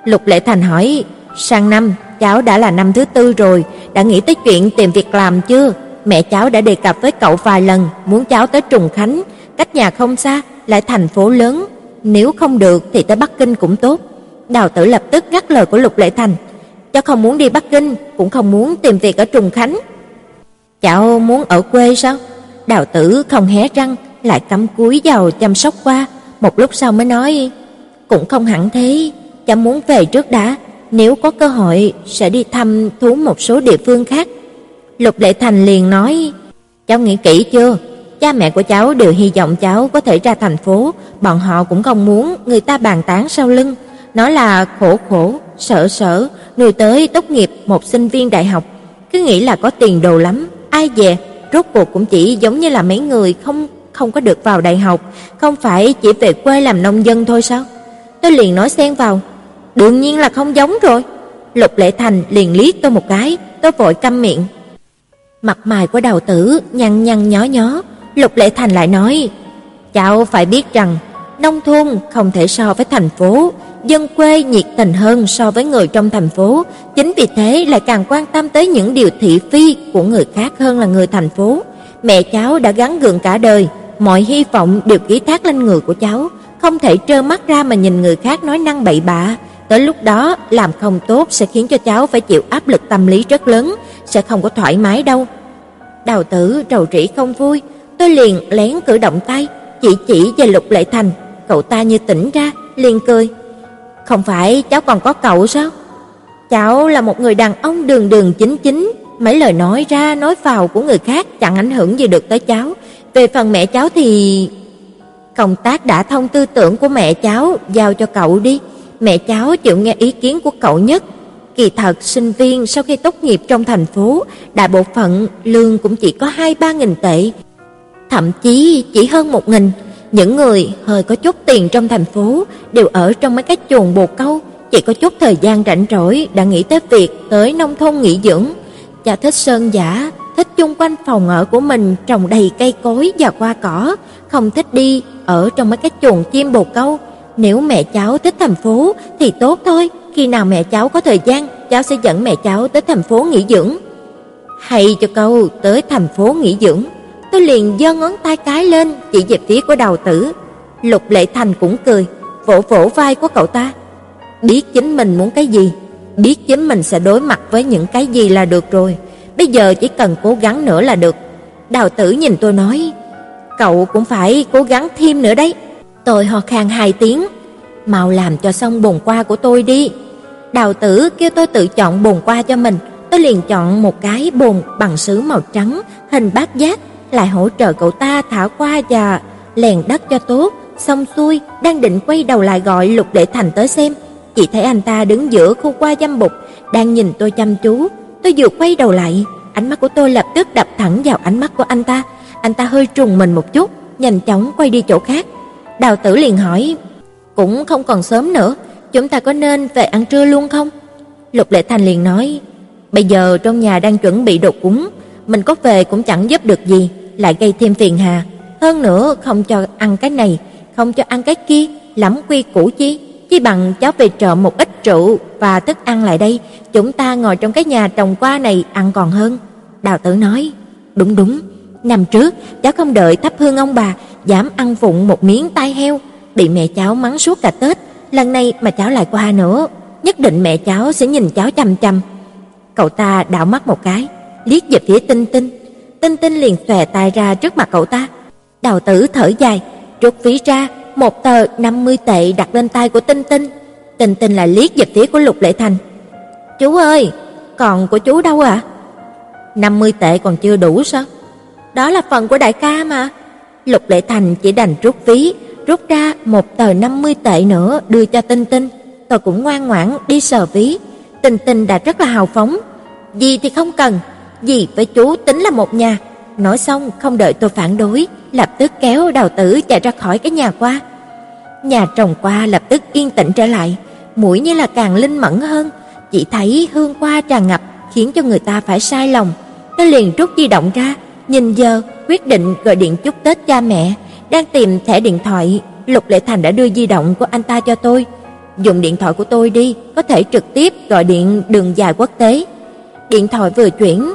Lục Lệ Thành hỏi, sang năm cháu đã là năm thứ tư rồi, đã nghĩ tới chuyện tìm việc làm chưa? Mẹ cháu đã đề cập với cậu vài lần, muốn cháu tới Trùng Khánh, cách nhà không xa, lại thành phố lớn, nếu không được thì tới Bắc Kinh cũng tốt. Đào Tử lập tức ngắt lời của Lục Lệ Thành, cháu không muốn đi Bắc Kinh, cũng không muốn tìm việc ở Trùng Khánh. Cháu muốn ở quê sao? Đào tử không hé răng, lại cắm cúi vào chăm sóc qua, một lúc sau mới nói, cũng không hẳn thế, cháu muốn về trước đã, nếu có cơ hội sẽ đi thăm thú một số địa phương khác. Lục Lệ Thành liền nói, cháu nghĩ kỹ chưa? Cha mẹ của cháu đều hy vọng cháu có thể ra thành phố, bọn họ cũng không muốn người ta bàn tán sau lưng, Nó là khổ khổ, sợ sợ, Người tới tốt nghiệp một sinh viên đại học, cứ nghĩ là có tiền đồ lắm, ai dè, rốt cuộc cũng chỉ giống như là mấy người không không có được vào đại học, không phải chỉ về quê làm nông dân thôi sao? Tôi liền nói xen vào, đương nhiên là không giống rồi. Lục Lệ Thành liền liếc tôi một cái, tôi vội câm miệng. Mặt mày của đầu tử nhăn nhăn nhó nhó, Lục Lệ Thành lại nói, cháu phải biết rằng nông thôn không thể so với thành phố, dân quê nhiệt tình hơn so với người trong thành phố, chính vì thế lại càng quan tâm tới những điều thị phi của người khác hơn là người thành phố. Mẹ cháu đã gắn gượng cả đời, mọi hy vọng đều ký thác lên người của cháu, không thể trơ mắt ra mà nhìn người khác nói năng bậy bạ. Tới lúc đó, làm không tốt sẽ khiến cho cháu phải chịu áp lực tâm lý rất lớn, sẽ không có thoải mái đâu. Đào tử rầu rĩ không vui, tôi liền lén cử động tay, chỉ chỉ về Lục Lệ Thành, cậu ta như tỉnh ra, liền cười. Không phải cháu còn có cậu sao? Cháu là một người đàn ông đường đường chính chính, mấy lời nói ra nói vào của người khác chẳng ảnh hưởng gì được tới cháu. Về phần mẹ cháu thì công tác đã thông tư tưởng của mẹ cháu giao cho cậu đi mẹ cháu chịu nghe ý kiến của cậu nhất. Kỳ thật sinh viên sau khi tốt nghiệp trong thành phố, đại bộ phận lương cũng chỉ có 2-3 nghìn tệ, thậm chí chỉ hơn một nghìn. Những người hơi có chút tiền trong thành phố đều ở trong mấy cái chuồng bồ câu, chỉ có chút thời gian rảnh rỗi đã nghĩ tới việc tới nông thôn nghỉ dưỡng. Cha thích sơn giả, thích chung quanh phòng ở của mình trồng đầy cây cối và hoa cỏ, không thích đi ở trong mấy cái chuồng chim bồ câu. Nếu mẹ cháu thích thành phố thì tốt thôi, khi nào mẹ cháu có thời gian, cháu sẽ dẫn mẹ cháu tới thành phố nghỉ dưỡng. Hay cho câu tới thành phố nghỉ dưỡng. Tôi liền giơ ngón tay cái lên chỉ về phía của đầu tử. Lục Lệ Thành cũng cười, vỗ vỗ vai của cậu ta. Biết chính mình muốn cái gì, biết chính mình sẽ đối mặt với những cái gì là được rồi. Bây giờ chỉ cần cố gắng nữa là được. Đào tử nhìn tôi nói, cậu cũng phải cố gắng thêm nữa đấy. Tôi ho khan hai tiếng, mau làm cho xong bồn qua của tôi đi. Đào tử kêu tôi tự chọn bồn qua cho mình, tôi liền chọn một cái bồn bằng sứ màu trắng, hình bát giác, lại hỗ trợ cậu ta thả qua và lèn đất cho tốt. Xong xuôi, đang định quay đầu lại gọi Lục Đệ Thành tới xem, chỉ thấy anh ta đứng giữa khu qua dâm bục, đang nhìn tôi chăm chú. Tôi vừa quay đầu lại, ánh mắt của tôi lập tức đập thẳng vào ánh mắt của anh ta. Anh ta hơi trùng mình một chút, nhanh chóng quay đi chỗ khác. Đào Tử liền hỏi, cũng không còn sớm nữa, chúng ta có nên về ăn trưa luôn không? Lục Lệ Thành liền nói, bây giờ trong nhà đang chuẩn bị đồ cúng, mình có về cũng chẳng giúp được gì, lại gây thêm phiền hà. Hơn nữa không cho ăn cái này, không cho ăn cái kia, lắm quy củ chi, chi bằng cháu về chợ một ít rượu và thức ăn lại đây, chúng ta ngồi trong cái nhà trồng qua này ăn còn hơn. Đào Tử nói, đúng đúng, năm trước cháu không đợi thắp hương ông bà, dám ăn vụng một miếng tai heo, bị mẹ cháu mắng suốt cả Tết, lần này mà cháu lại qua nữa, nhất định mẹ cháu sẽ nhìn cháu chằm chằm. Cậu ta đảo mắt một cái, liếc về phía Tinh Tinh. Tinh Tinh liền xòe tay ra trước mặt cậu ta. Đào tử thở dài, rút ví ra một tờ 50 tệ đặt lên tay của Tinh Tinh. Tinh Tinh lại liếc về phía của Lục Lệ Thành. "Chú ơi, còn của chú đâu ạ?" À? 50 tệ còn chưa đủ sao? Đó là phần của đại ca mà. Lục Lệ Thành chỉ đành rút ví, rút ra một tờ 50 tệ nữa đưa cho Tinh Tinh. Tôi cũng ngoan ngoãn đi sờ ví. Tinh Tinh đã rất là hào phóng. Gì thì không cần, gì với chú tính là một nhà. Nói xong không đợi tôi phản đối, lập tức kéo đào tử chạy ra khỏi cái nhà qua. Nhà trồng qua lập tức yên tĩnh trở lại, mũi như là càng linh mẫn hơn, chỉ thấy hương qua tràn ngập khiến cho người ta phải sai lòng. Tôi liền rút di động ra, nhìn giờ quyết định gọi điện chúc Tết cha mẹ, đang tìm thẻ điện thoại, Lục Lệ Thành đã đưa di động của anh ta cho tôi. Dùng điện thoại của tôi đi, có thể trực tiếp gọi điện đường dài quốc tế. Điện thoại vừa chuyển,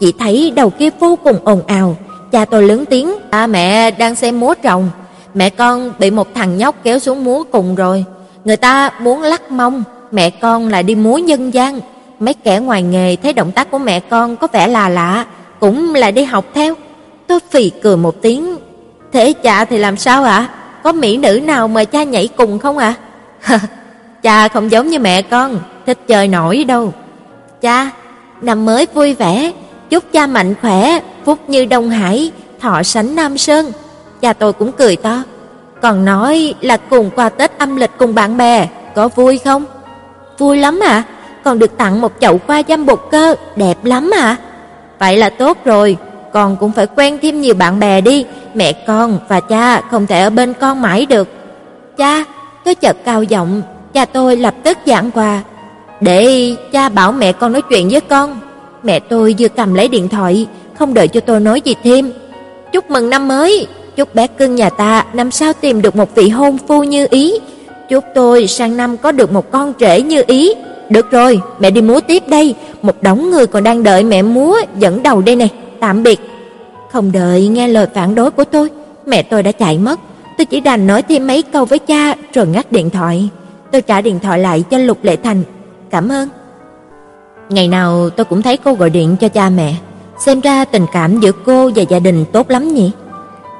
chỉ thấy đầu kia vô cùng ồn ào, cha tôi lớn tiếng, "A mẹ đang xem múa trồng, mẹ con bị một thằng nhóc kéo xuống múa cùng rồi. Người ta muốn lắc mông, mẹ con lại đi múa nhân gian." Mấy kẻ ngoài nghề thấy động tác của mẹ con có vẻ là lạ, cũng là đi học theo. Tôi phì cười một tiếng, "Thế cha thì làm sao ạ? Có mỹ nữ nào mời cha nhảy cùng không ạ?" cha không giống như mẹ con, thích chơi nổi đâu. Cha, năm mới vui vẻ, chúc cha mạnh khỏe, phúc như Đông Hải, thọ sánh Nam Sơn. Cha tôi cũng cười to, còn nói là cùng qua Tết âm lịch cùng bạn bè, có vui không? Vui lắm ạ, còn được tặng một chậu hoa dâm bột cơ, đẹp lắm ạ. Vậy là tốt rồi, con cũng phải quen thêm nhiều bạn bè đi, mẹ con và cha không thể ở bên con mãi được. Cha, tôi chợt cao giọng, cha tôi lập tức giảng quà. Để cha bảo mẹ con nói chuyện với con. Mẹ tôi vừa cầm lấy điện thoại, không đợi cho tôi nói gì thêm. Chúc mừng năm mới, chúc bé cưng nhà ta năm sau tìm được một vị hôn phu như ý. Chúc tôi sang năm có được một con rể như ý. Được rồi, mẹ đi múa tiếp đây, một đống người còn đang đợi mẹ múa dẫn đầu đây này, tạm biệt. Không đợi nghe lời phản đối của tôi, mẹ tôi đã chạy mất. Tôi chỉ đành nói thêm mấy câu với cha rồi ngắt điện thoại. Tôi trả điện thoại lại cho Lục Lệ Thành. Cảm ơn. Ngày nào tôi cũng thấy cô gọi điện cho cha mẹ, xem ra tình cảm giữa cô và gia đình tốt lắm nhỉ.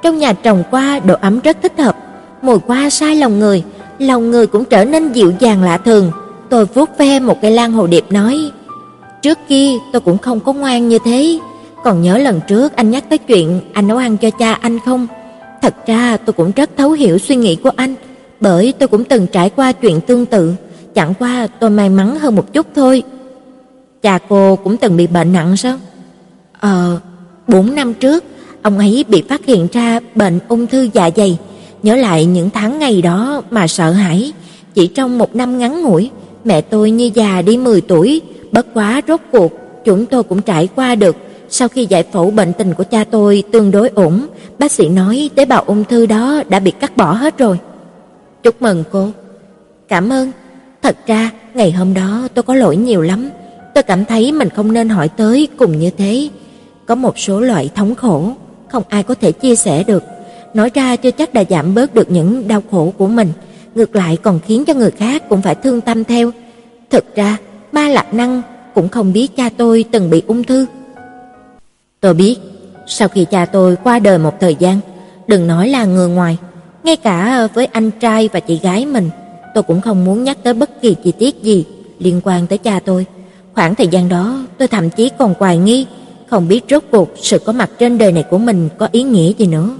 Trong nhà trồng qua độ ấm rất thích hợp, mùi hoa sai lòng người, lòng người cũng trở nên dịu dàng lạ thường. Tôi vuốt ve một cây lan hồ điệp nói, trước kia tôi cũng không có ngoan như thế, còn nhớ lần trước anh nhắc tới chuyện anh nấu ăn cho cha anh không? Thật ra tôi cũng rất thấu hiểu suy nghĩ của anh, bởi tôi cũng từng trải qua chuyện tương tự. chẳng qua tôi may mắn hơn một chút thôi. Cha cô cũng từng bị bệnh nặng sao? Ờ, 4 năm trước, ông ấy bị phát hiện ra bệnh ung thư dạ dày. Nhớ lại những tháng ngày đó mà sợ hãi, chỉ trong một năm ngắn ngủi, mẹ tôi như già đi 10 tuổi, bất quá rốt cuộc chúng tôi cũng trải qua được. Sau khi giải phẫu bệnh tình của cha tôi tương đối ổn, bác sĩ nói tế bào ung thư đó đã bị cắt bỏ hết rồi. Chúc mừng cô. Cảm ơn. Thật ra, ngày hôm đó tôi có lỗi nhiều lắm. Tôi cảm thấy mình không nên hỏi tới cùng như thế. Có một số loại thống khổ không ai có thể chia sẻ được. Nói ra chưa chắc đã giảm bớt được những đau khổ của mình, ngược lại còn khiến cho người khác cũng phải thương tâm theo. Thực ra, ba Lạc Năng cũng không biết cha tôi từng bị ung thư. Tôi biết, sau khi cha tôi qua đời một thời gian, đừng nói là người ngoài, ngay cả với anh trai và chị gái mình, tôi cũng không muốn nhắc tới bất kỳ chi tiết gì liên quan tới cha tôi. Khoảng thời gian đó, tôi thậm chí còn hoài nghi, không biết rốt cuộc sự có mặt trên đời này của mình có ý nghĩa gì nữa.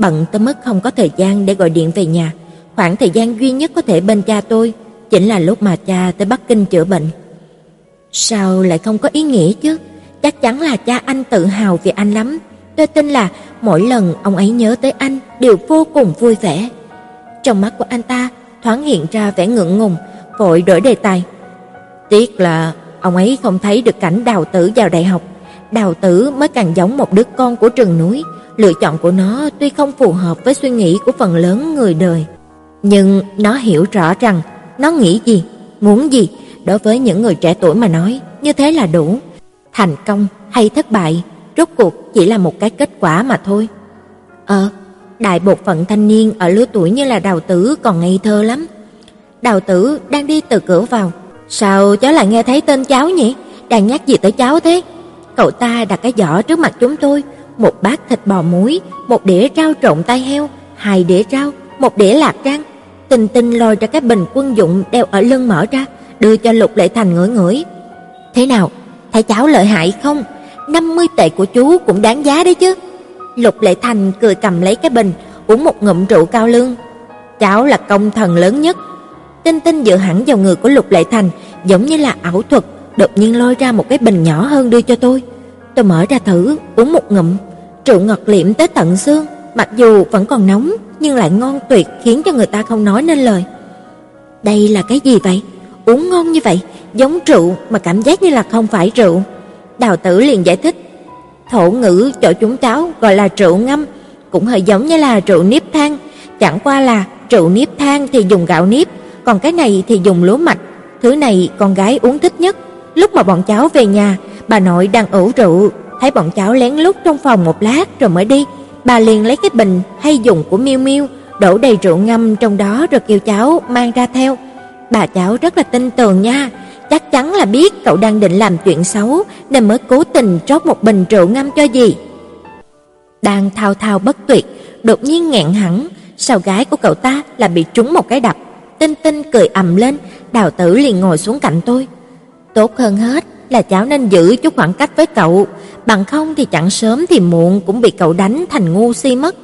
Bận tới mức không có thời gian để gọi điện về nhà, khoảng thời gian duy nhất có thể bên cha tôi chính là lúc mà cha tới Bắc Kinh chữa bệnh. Sao lại không có ý nghĩa chứ? Chắc chắn là cha anh tự hào vì anh lắm. Tôi tin là mỗi lần ông ấy nhớ tới anh đều vô cùng vui vẻ. Trong mắt của anh ta thoáng hiện ra vẻ ngượng ngùng, vội đổi đề tài. Tiếc là ông ấy không thấy được cảnh đào tử vào đại học. Đào tử mới càng giống một đứa con của rừng núi, lựa chọn của nó tuy không phù hợp với suy nghĩ của phần lớn người đời, nhưng nó hiểu rõ rằng nó nghĩ gì, muốn gì, đối với những người trẻ tuổi mà nói, như thế là đủ. Thành công hay thất bại, rốt cuộc chỉ là một cái kết quả mà thôi. Ờ, đại bộ phận thanh niên ở lứa tuổi như là Đào Tử còn ngây thơ lắm. Đào Tử đang đi từ cửa vào, sao cháu lại nghe thấy tên cháu nhỉ? Đang nhắc gì tới cháu thế? Cậu ta đặt cái giỏ trước mặt chúng tôi, một bát thịt bò muối, một đĩa rau trộn tai heo, hai đĩa rau, một đĩa lạc rang. Tình Tình lôi ra cái bình quân dụng đeo ở lưng mở ra, đưa cho Lục Lệ Thành ngửi ngửi. "Thế nào, thấy cháu lợi hại không? 50 tệ của chú cũng đáng giá đấy chứ." Lục Lệ Thành cười cầm lấy cái bình, uống một ngụm rượu cao lương. "Cháu là công thần lớn nhất." Tinh Tinh dựa hẳn vào người của Lục Lệ Thành, giống như là ảo thuật, đột nhiên lôi ra một cái bình nhỏ hơn đưa cho tôi. Tôi mở ra thử, uống một ngụm, rượu ngọt liệm tới tận xương, mặc dù vẫn còn nóng nhưng lại ngon tuyệt khiến cho người ta không nói nên lời. Đây là cái gì vậy? Uống ngon như vậy, giống rượu mà cảm giác như là không phải rượu. Đào Tử liền giải thích, thổ ngữ cho chúng cháu gọi là rượu ngâm, cũng hơi giống như là rượu nếp than chẳng qua là rượu nếp than thì dùng gạo nếp còn cái này thì dùng lúa mạch. Thứ này con gái uống thích nhất. Lúc mà bọn cháu về nhà, bà nội đang ủ rượu, thấy bọn cháu lén lút trong phòng một lát rồi mới đi, bà liền lấy cái bình hay dùng của Miu Miu, đổ đầy rượu ngâm trong đó rồi kêu cháu mang ra theo. Bà cháu rất là tin tưởng nha, chắc chắn là biết cậu đang định làm chuyện xấu nên mới cố tình trót một bình rượu ngâm cho gì. Đang thao thao bất tuyệt, đột nhiên nghẹn hẳn, sau gái của cậu ta là bị trúng một cái đập. Tinh Tinh cười ầm lên, Đào Tử liền ngồi xuống cạnh tôi. Tốt hơn hết là cháu nên giữ chút khoảng cách với cậu, bằng không thì chẳng sớm thì muộn cũng bị cậu đánh thành ngu si mất.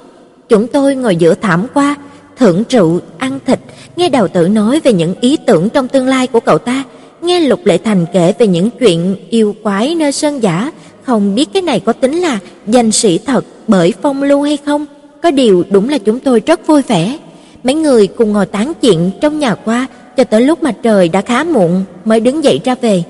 Chúng tôi ngồi giữa thảm qua, thưởng rượu, ăn thịt, nghe Đào Tử nói về những ý tưởng trong tương lai của cậu ta, nghe Lục Lệ Thành kể về những chuyện yêu quái nơi sơn giả, không biết cái này có tính là danh sĩ thật bởi phong lưu hay không. Có điều đúng là chúng tôi rất vui vẻ. Mấy người cùng ngồi tán chuyện trong nhà qua cho tới lúc mặt trời đã khá muộn mới đứng dậy ra về.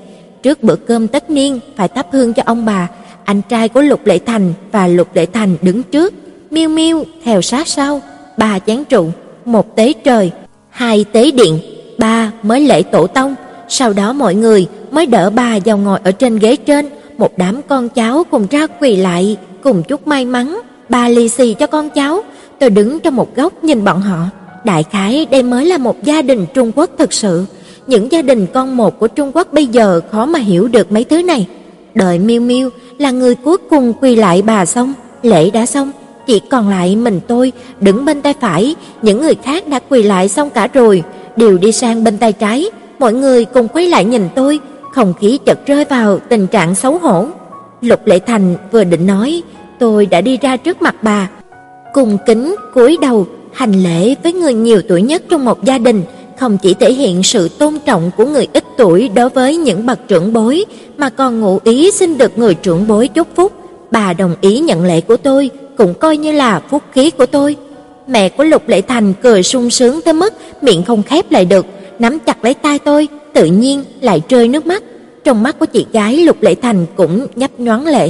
Trước bữa cơm tất niên phải thắp hương cho ông bà, anh trai của Lục Lệ Thành và Lục Lệ Thành đứng trước, Miêu Miêu theo sát sau, ba chén trụ một tế trời, hai tế điện, ba mới lễ tổ tông, sau đó mọi người mới đỡ bà vào ngồi ở trên ghế trên, một đám con cháu cùng ra quỳ lại, cùng chúc may mắn, ba lì xì cho con cháu. Tôi đứng trong một góc nhìn bọn họ, đại khái đây mới là một gia đình Trung Quốc thực sự. Những gia đình con một của Trung Quốc bây giờ khó mà hiểu được mấy thứ này. Đợi Miêu Miêu là người cuối cùng quỳ lại bà xong, lễ đã xong, chỉ còn lại mình tôi đứng bên tay phải, những người khác đã quỳ lại xong cả rồi, đều đi sang bên tay trái, mọi người cùng quay lại nhìn tôi, không khí chợt rơi vào tình trạng xấu hổ. Lục Lệ Thành vừa định nói, tôi đã đi ra trước mặt bà, cùng kính cúi đầu hành lễ với người nhiều tuổi nhất trong một gia đình, không chỉ thể hiện sự tôn trọng của người ít tuổi đối với những bậc trưởng bối, mà còn ngụ ý xin được người trưởng bối chúc phúc. Bà đồng ý nhận lễ của tôi, cũng coi như là phúc khí của tôi. Mẹ của Lục Lệ Thành cười sung sướng tới mức miệng không khép lại được, nắm chặt lấy tay tôi, tự nhiên lại rơi nước mắt. Trong mắt của chị gái Lục Lệ Thành cũng nhấp nhoáng lệ.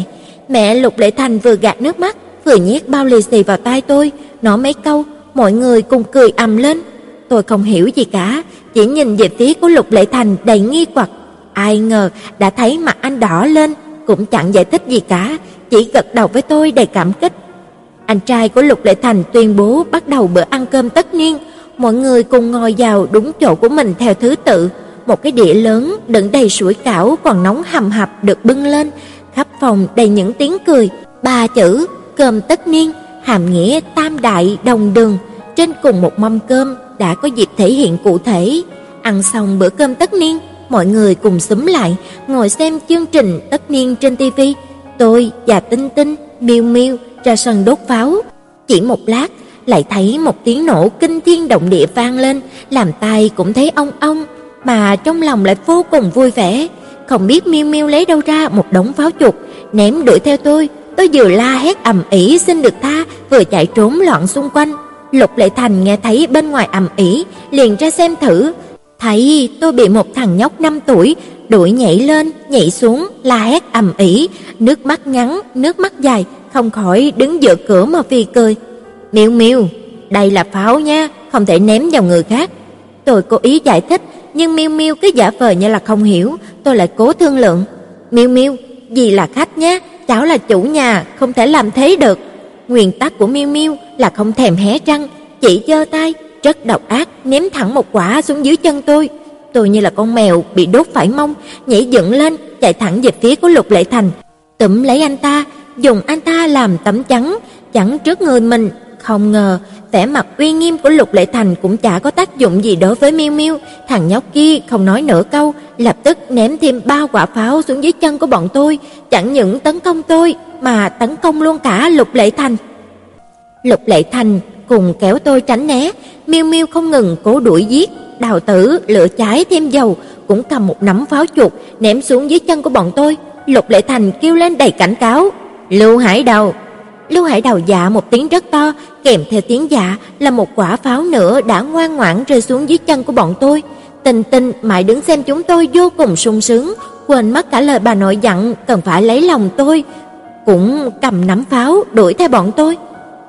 Mẹ Lục Lệ Thành vừa gạt nước mắt, vừa nhét bao lì xì vào tay tôi, nói mấy câu, mọi người cùng cười ầm lên. Tôi không hiểu gì cả, chỉ nhìn về phía của Lục Lệ Thành đầy nghi hoặc. Ai ngờ đã thấy mặt anh đỏ lên, cũng chẳng giải thích gì cả, chỉ gật đầu với tôi đầy cảm kích. Anh trai của Lục Lệ Thành tuyên bố bắt đầu bữa ăn cơm tất niên, mọi người cùng ngồi vào đúng chỗ của mình theo thứ tự. Một cái đĩa lớn đựng đầy sủi cảo còn nóng hầm hập được bưng lên, khắp phòng đầy những tiếng cười. Ba chữ cơm tất niên hàm nghĩa tam đại đồng đường trên cùng một mâm cơm đã có dịp thể hiện cụ thể. Ăn xong bữa cơm tất niên, mọi người cùng xúm lại ngồi xem chương trình tất niên trên tivi. Tôi và Tinh Tinh, Miêu Miêu ra sân đốt pháo. Chỉ một lát, lại thấy một tiếng nổ kinh thiên động địa vang lên, làm tai cũng thấy ong ong, mà trong lòng lại vô cùng vui vẻ. Không biết Miêu Miêu lấy đâu ra một đống pháo chuột, ném đuổi theo tôi. Tôi vừa la hét ầm ĩ xin được tha, vừa chạy trốn loạn xung quanh. Lục Lệ Thành nghe thấy bên ngoài ầm ĩ, liền ra xem thử. Thấy tôi bị một thằng nhóc 5 tuổi đuổi nhảy lên, nhảy xuống, la hét ầm ĩ, nước mắt ngắn, nước mắt dài, không khỏi đứng giữa cửa mà phì cười. "Miêu Miêu, đây là pháo nha, không thể ném vào người khác." Tôi cố ý giải thích, nhưng Miêu Miêu cứ giả vờ như là không hiểu, tôi lại cố thương lượng. "Miêu Miêu, gì là khách nhé, cháu là chủ nhà, không thể làm thế được." Nguyên tắc của Miêu Miêu là không thèm hé răng, chỉ giơ tay, rất độc ác ném thẳng một quả xuống dưới chân tôi. Tôi như là con mèo bị đốt phải mông, nhảy dựng lên, chạy thẳng về phía của Lục Lệ Thành, túm lấy anh ta, dùng anh ta làm tấm chắn, chắn trước người mình. Không ngờ, vẻ mặt uy nghiêm của Lục Lệ Thành cũng chả có tác dụng gì đối với Miêu Miêu, thằng nhóc kia không nói nửa câu, lập tức ném thêm ba quả pháo xuống dưới chân của bọn tôi, chẳng những tấn công tôi mà tấn công luôn cả Lục Lệ Thành. Lục Lệ Thành cùng kéo tôi tránh né, Miêu Miêu không ngừng cố đuổi giết, Đào Tử lửa cháy thêm dầu, cũng cầm một nắm pháo chuột ném xuống dưới chân của bọn tôi. Lục Lệ Thành kêu lên đầy cảnh cáo, "Lưu Hải Đầu!" Lưu Hải Đầu dạ một tiếng rất to, kèm theo tiếng dạ là một quả pháo nữa đã ngoan ngoãn rơi xuống dưới chân của bọn tôi. Tình Tình mãi đứng xem chúng tôi vô cùng sung sướng, quên mất cả lời bà nội dặn cần phải lấy lòng tôi, cũng cầm nắm pháo đuổi theo bọn tôi.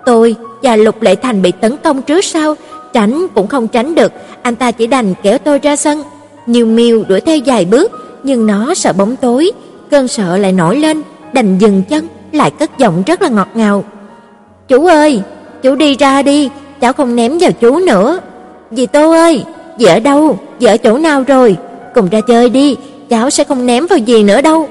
Tôi và Lục Lệ Thành bị tấn công trước sau, tránh cũng không tránh được, anh ta chỉ đành kéo tôi ra sân. Nhiều Miêu đuổi theo vài bước, nhưng nó sợ bóng tối, cơn sợ lại nổi lên, đành dừng chân, lại cất giọng rất là ngọt ngào. "Chú ơi, chú đi ra đi, cháu không ném vào chú nữa." "Dì Tô ơi, dì ở đâu? Dì ở chỗ nào rồi? Cùng ra chơi đi, cháu sẽ không ném vào dì nữa đâu."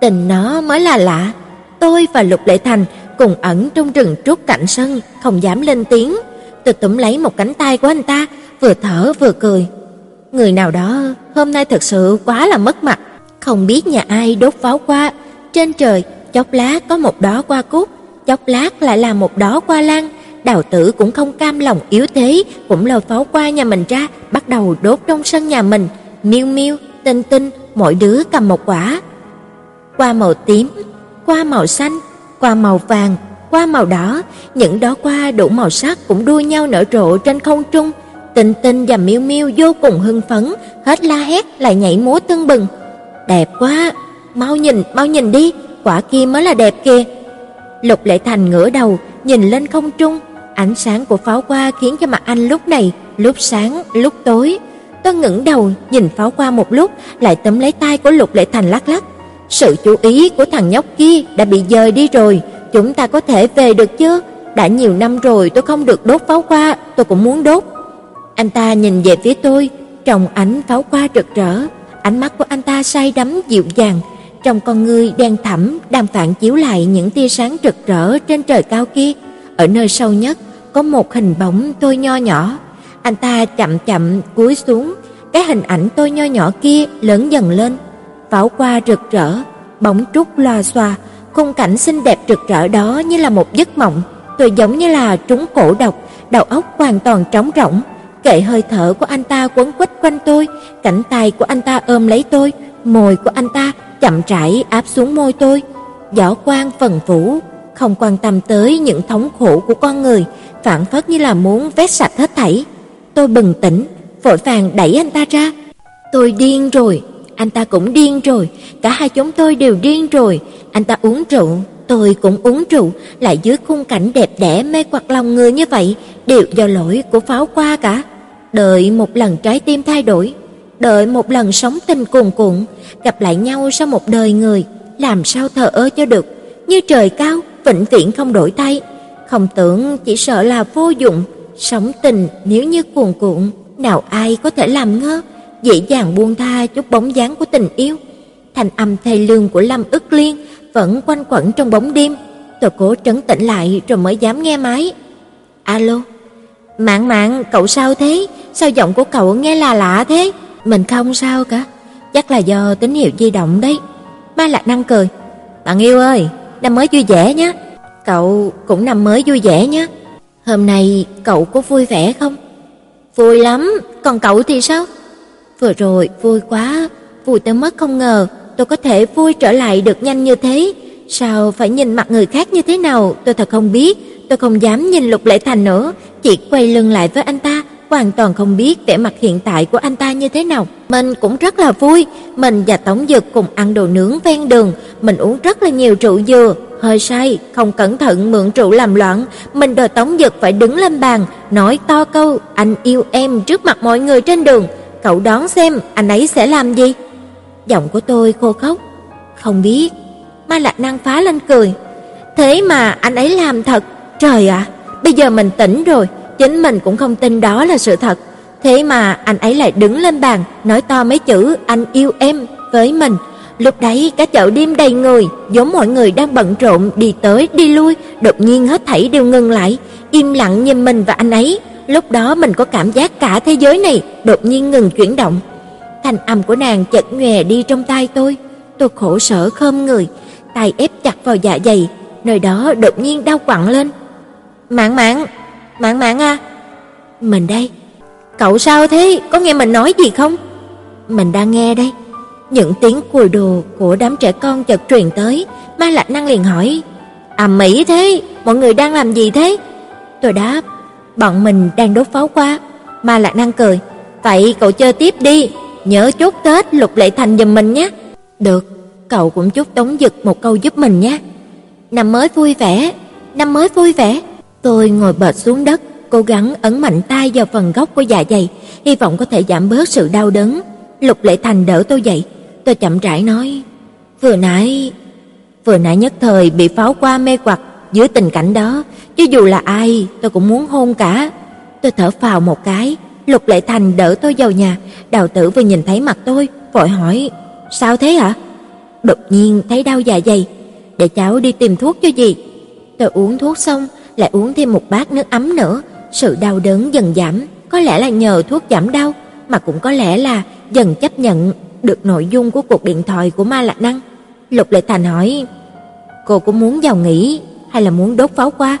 Tình nó mới là lạ. Tôi và Lục Lệ Thành cùng ẩn trong rừng trúc cạnh sân, không dám lên tiếng. Tôi túm lấy một cánh tay của anh ta, vừa thở vừa cười. Người nào đó hôm nay thật sự quá là mất mặt, không biết nhà ai đốt pháo qua, trên trời chốc lát có một đóa hoa cúc, chốc lát lại là một đóa hoa lan. Đào Tử cũng không cam lòng yếu thế, cũng lôi pháo qua nhà mình ra, bắt đầu đốt trong sân nhà mình. Miêu Miêu, Tinh Tinh, mỗi đứa cầm một quả. Qua màu tím, qua màu xanh, qua màu vàng, qua màu đỏ, những đóa hoa đủ màu sắc cũng đua nhau nở rộ trên không trung. Tinh Tinh và Miêu Miêu vô cùng hưng phấn, hết la hét lại nhảy múa tưng bừng. Đẹp quá, mau nhìn, mau nhìn đi, quả kia mới là đẹp kìa. Lục Lệ Thành ngửa đầu, nhìn lên không trung, ánh sáng của pháo hoa khiến cho mặt anh lúc này, lúc sáng, lúc tối. Tôi ngẩng đầu, nhìn pháo hoa một lúc, lại tóm lấy tay của Lục Lệ Thành lắc lắc. Sự chú ý của thằng nhóc kia đã bị dời đi rồi, chúng ta có thể về được chứ? Đã nhiều năm rồi tôi không được đốt pháo hoa, tôi cũng muốn đốt. Anh ta nhìn về phía tôi, trong ánh pháo hoa rực rỡ, ánh mắt của anh ta say đắm dịu dàng, trong con ngươi đen thẳm đang phản chiếu lại những tia sáng rực rỡ trên trời cao kia. Ở nơi sâu nhất có một hình bóng tôi nho nhỏ. Anh ta chậm chậm cúi xuống, cái hình ảnh tôi nho nhỏ kia lớn dần lên. Pháo qua rực rỡ, bóng trúc loa xoa, khung cảnh xinh đẹp rực rỡ đó như là một giấc mộng. Tôi giống như là trúng cổ độc, đầu óc hoàn toàn trống rỗng. kệ hơi thở của anh ta quấn quýt quanh tôi, cảnh tay của anh ta ôm lấy tôi, môi của anh ta chậm rãi áp xuống môi tôi. võ quan phần phủ, không quan tâm tới những thống khổ của con người, phản phất như là muốn vét sạch hết thảy. Tôi bừng tỉnh, vội vàng đẩy anh ta ra. Tôi điên rồi, anh ta cũng điên rồi, cả hai chúng tôi đều điên rồi. Anh ta uống rượu, tôi cũng uống rượu, lại dưới khung cảnh đẹp đẽ mê hoặc lòng người như vậy, đều do lỗi của pháo qua cả. Đợi một lần trái tim thay đổi, đợi một lần sống tình cuồn cuộn, gặp lại nhau sau một đời người, làm sao thờ ơ cho được, như trời cao, vĩnh viễn không đổi thay. Không tưởng chỉ sợ là vô dụng, sống tình nếu như cuồn cuộn, nào ai có thể làm ngơ, dễ dàng buông tha chút bóng dáng của tình yêu. Thành âm thê lương của Lâm Ức Liên vẫn quanh quẩn trong bóng đêm. Tôi cố trấn tĩnh lại rồi mới dám nghe máy. Alo. Mạng mạng, cậu sao thế? Sao giọng của cậu nghe là lạ thế? Mình không sao cả. Chắc là do tín hiệu di động đấy. Ba Lạc Năng cười. Bạn yêu ơi, năm mới vui vẻ nhé. Cậu cũng năm mới vui vẻ nhé. Hôm nay cậu có vui vẻ không? Vui lắm, còn cậu thì sao? Vừa rồi vui quá, vui tới mất không ngờ tôi có thể vui trở lại được nhanh như thế. Sao phải nhìn mặt người khác như thế nào, tôi thật không biết. Tôi không dám nhìn Lục Lệ Thành nữa, chỉ quay lưng lại với anh ta, hoàn toàn không biết vẻ mặt hiện tại của anh ta như thế nào. Mình cũng rất là vui, mình và Tống Dực cùng ăn đồ nướng ven đường, mình uống rất là nhiều rượu dừa, hơi say, không cẩn thận mượn rượu làm loạn, mình đòi Tống Dực phải đứng lên bàn, nói to câu anh yêu em trước mặt mọi người trên đường. Cậu đoán xem anh ấy sẽ làm gì? Giọng của tôi khô khốc. Không biết. Ma Lạc Năng phá lên cười. Thế mà anh ấy làm thật. Trời ạ, bây giờ mình tỉnh rồi, chính mình cũng không tin đó là sự thật. Thế mà anh ấy lại đứng lên bàn, nói to mấy chữ anh yêu em với mình. Lúc đấy cả chợ đêm đầy người, giống mọi người đang bận rộn đi tới đi lui, đột nhiên hết thảy đều ngừng lại, im lặng nhìn mình và anh ấy. Lúc đó mình có cảm giác cả thế giới này đột nhiên ngừng chuyển động. thành âm của nàng chợt nhòe đi trong tai tôi, tôi khổ sở khom người, tay ép chặt vào dạ dày, nơi đó đột nhiên đau quặn lên. "Mạn Mạn, Mạn Mạn à." "Mình đây." "Cậu sao thế? Có nghe mình nói gì không?" "Mình đang nghe đây." Những tiếng cùi đồ của đám trẻ con chợt truyền tới, Ma Lạc Năng liền hỏi: "À Mỹ thế, mọi người đang làm gì thế?" Tôi đáp: "Bọn mình đang đốt pháo hoa." Ma Lạc Năng cười: "Vậy cậu chơi tiếp đi, nhớ chúc Tết Lục Lệ Thành giùm mình nhé." "Được, cậu cũng chúc Tống Dực một câu giúp mình nhé." Năm mới vui vẻ, năm mới vui vẻ. Tôi ngồi bệt xuống đất, cố gắng ấn mạnh tay vào phần gốc của dạ dày, hy vọng có thể giảm bớt sự đau đớn. Lục Lệ Thành đỡ tôi dậy, tôi chậm rãi nói: "Vừa nãy, vừa nãy nhất thời bị pháo qua mê hoặc, dưới tình cảnh đó, chứ dù là ai, tôi cũng muốn hôn cả." Tôi thở phào một cái, Lục Lệ Thành đỡ tôi vào nhà, Đào Tử vừa nhìn thấy mặt tôi, vội hỏi: "Sao thế hả?" Đột nhiên thấy đau dạ dày, "Để cháu đi tìm thuốc cho gì?" Tôi uống thuốc xong, lại uống thêm một bát nước ấm nữa, sự đau đớn dần giảm, có lẽ là nhờ thuốc giảm đau, mà cũng có lẽ là dần chấp nhận được nội dung của cuộc điện thoại của Ma Lạc Năng. Lục Lệ Thành hỏi: "Cô có muốn vào nghỉ hay là muốn đốt pháo hoa?"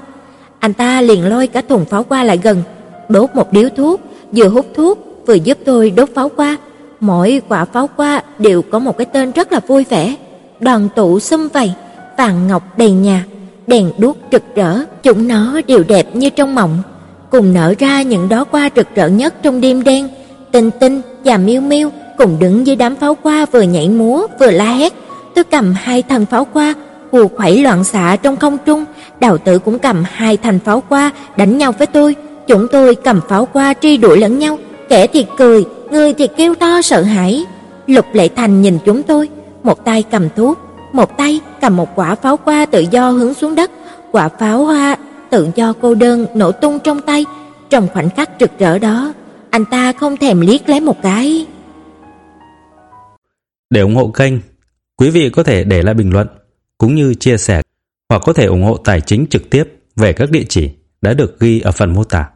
Anh ta liền lôi cả thùng pháo hoa lại gần, đốt một điếu thuốc, vừa hút thuốc vừa giúp tôi đốt pháo hoa. Mỗi quả pháo hoa đều có một cái tên rất là vui vẻ. Đoàn tụ sum vầy, vàng ngọc đầy nhà, đèn đuốc rực rỡ, chúng nó đều đẹp như trong mộng, cùng nở ra những đóa hoa rực rỡ nhất trong đêm đen. Tinh Tinh và Miêu Miêu cùng đứng dưới đám pháo hoa vừa nhảy múa vừa la hét. Tôi cầm hai thân pháo hoa, hù khuẩy loạn xạ trong không trung, Đào Tử cũng cầm hai thanh pháo hoa đánh nhau với tôi. Chúng tôi cầm pháo hoa truy đuổi lẫn nhau, kẻ thì cười, người thì kêu to sợ hãi. Lục Lệ Thành nhìn chúng tôi, một tay cầm thuốc, một tay cầm một quả pháo hoa tự do hướng xuống đất, quả pháo hoa tự do cô đơn nổ tung trong tay. Trong khoảnh khắc rực rỡ đó, anh ta không thèm liếc lấy một cái. Để ủng hộ kênh, quý vị có thể để lại bình luận cũng như chia sẻ hoặc có thể ủng hộ tài chính trực tiếp về các địa chỉ đã được ghi ở phần mô tả.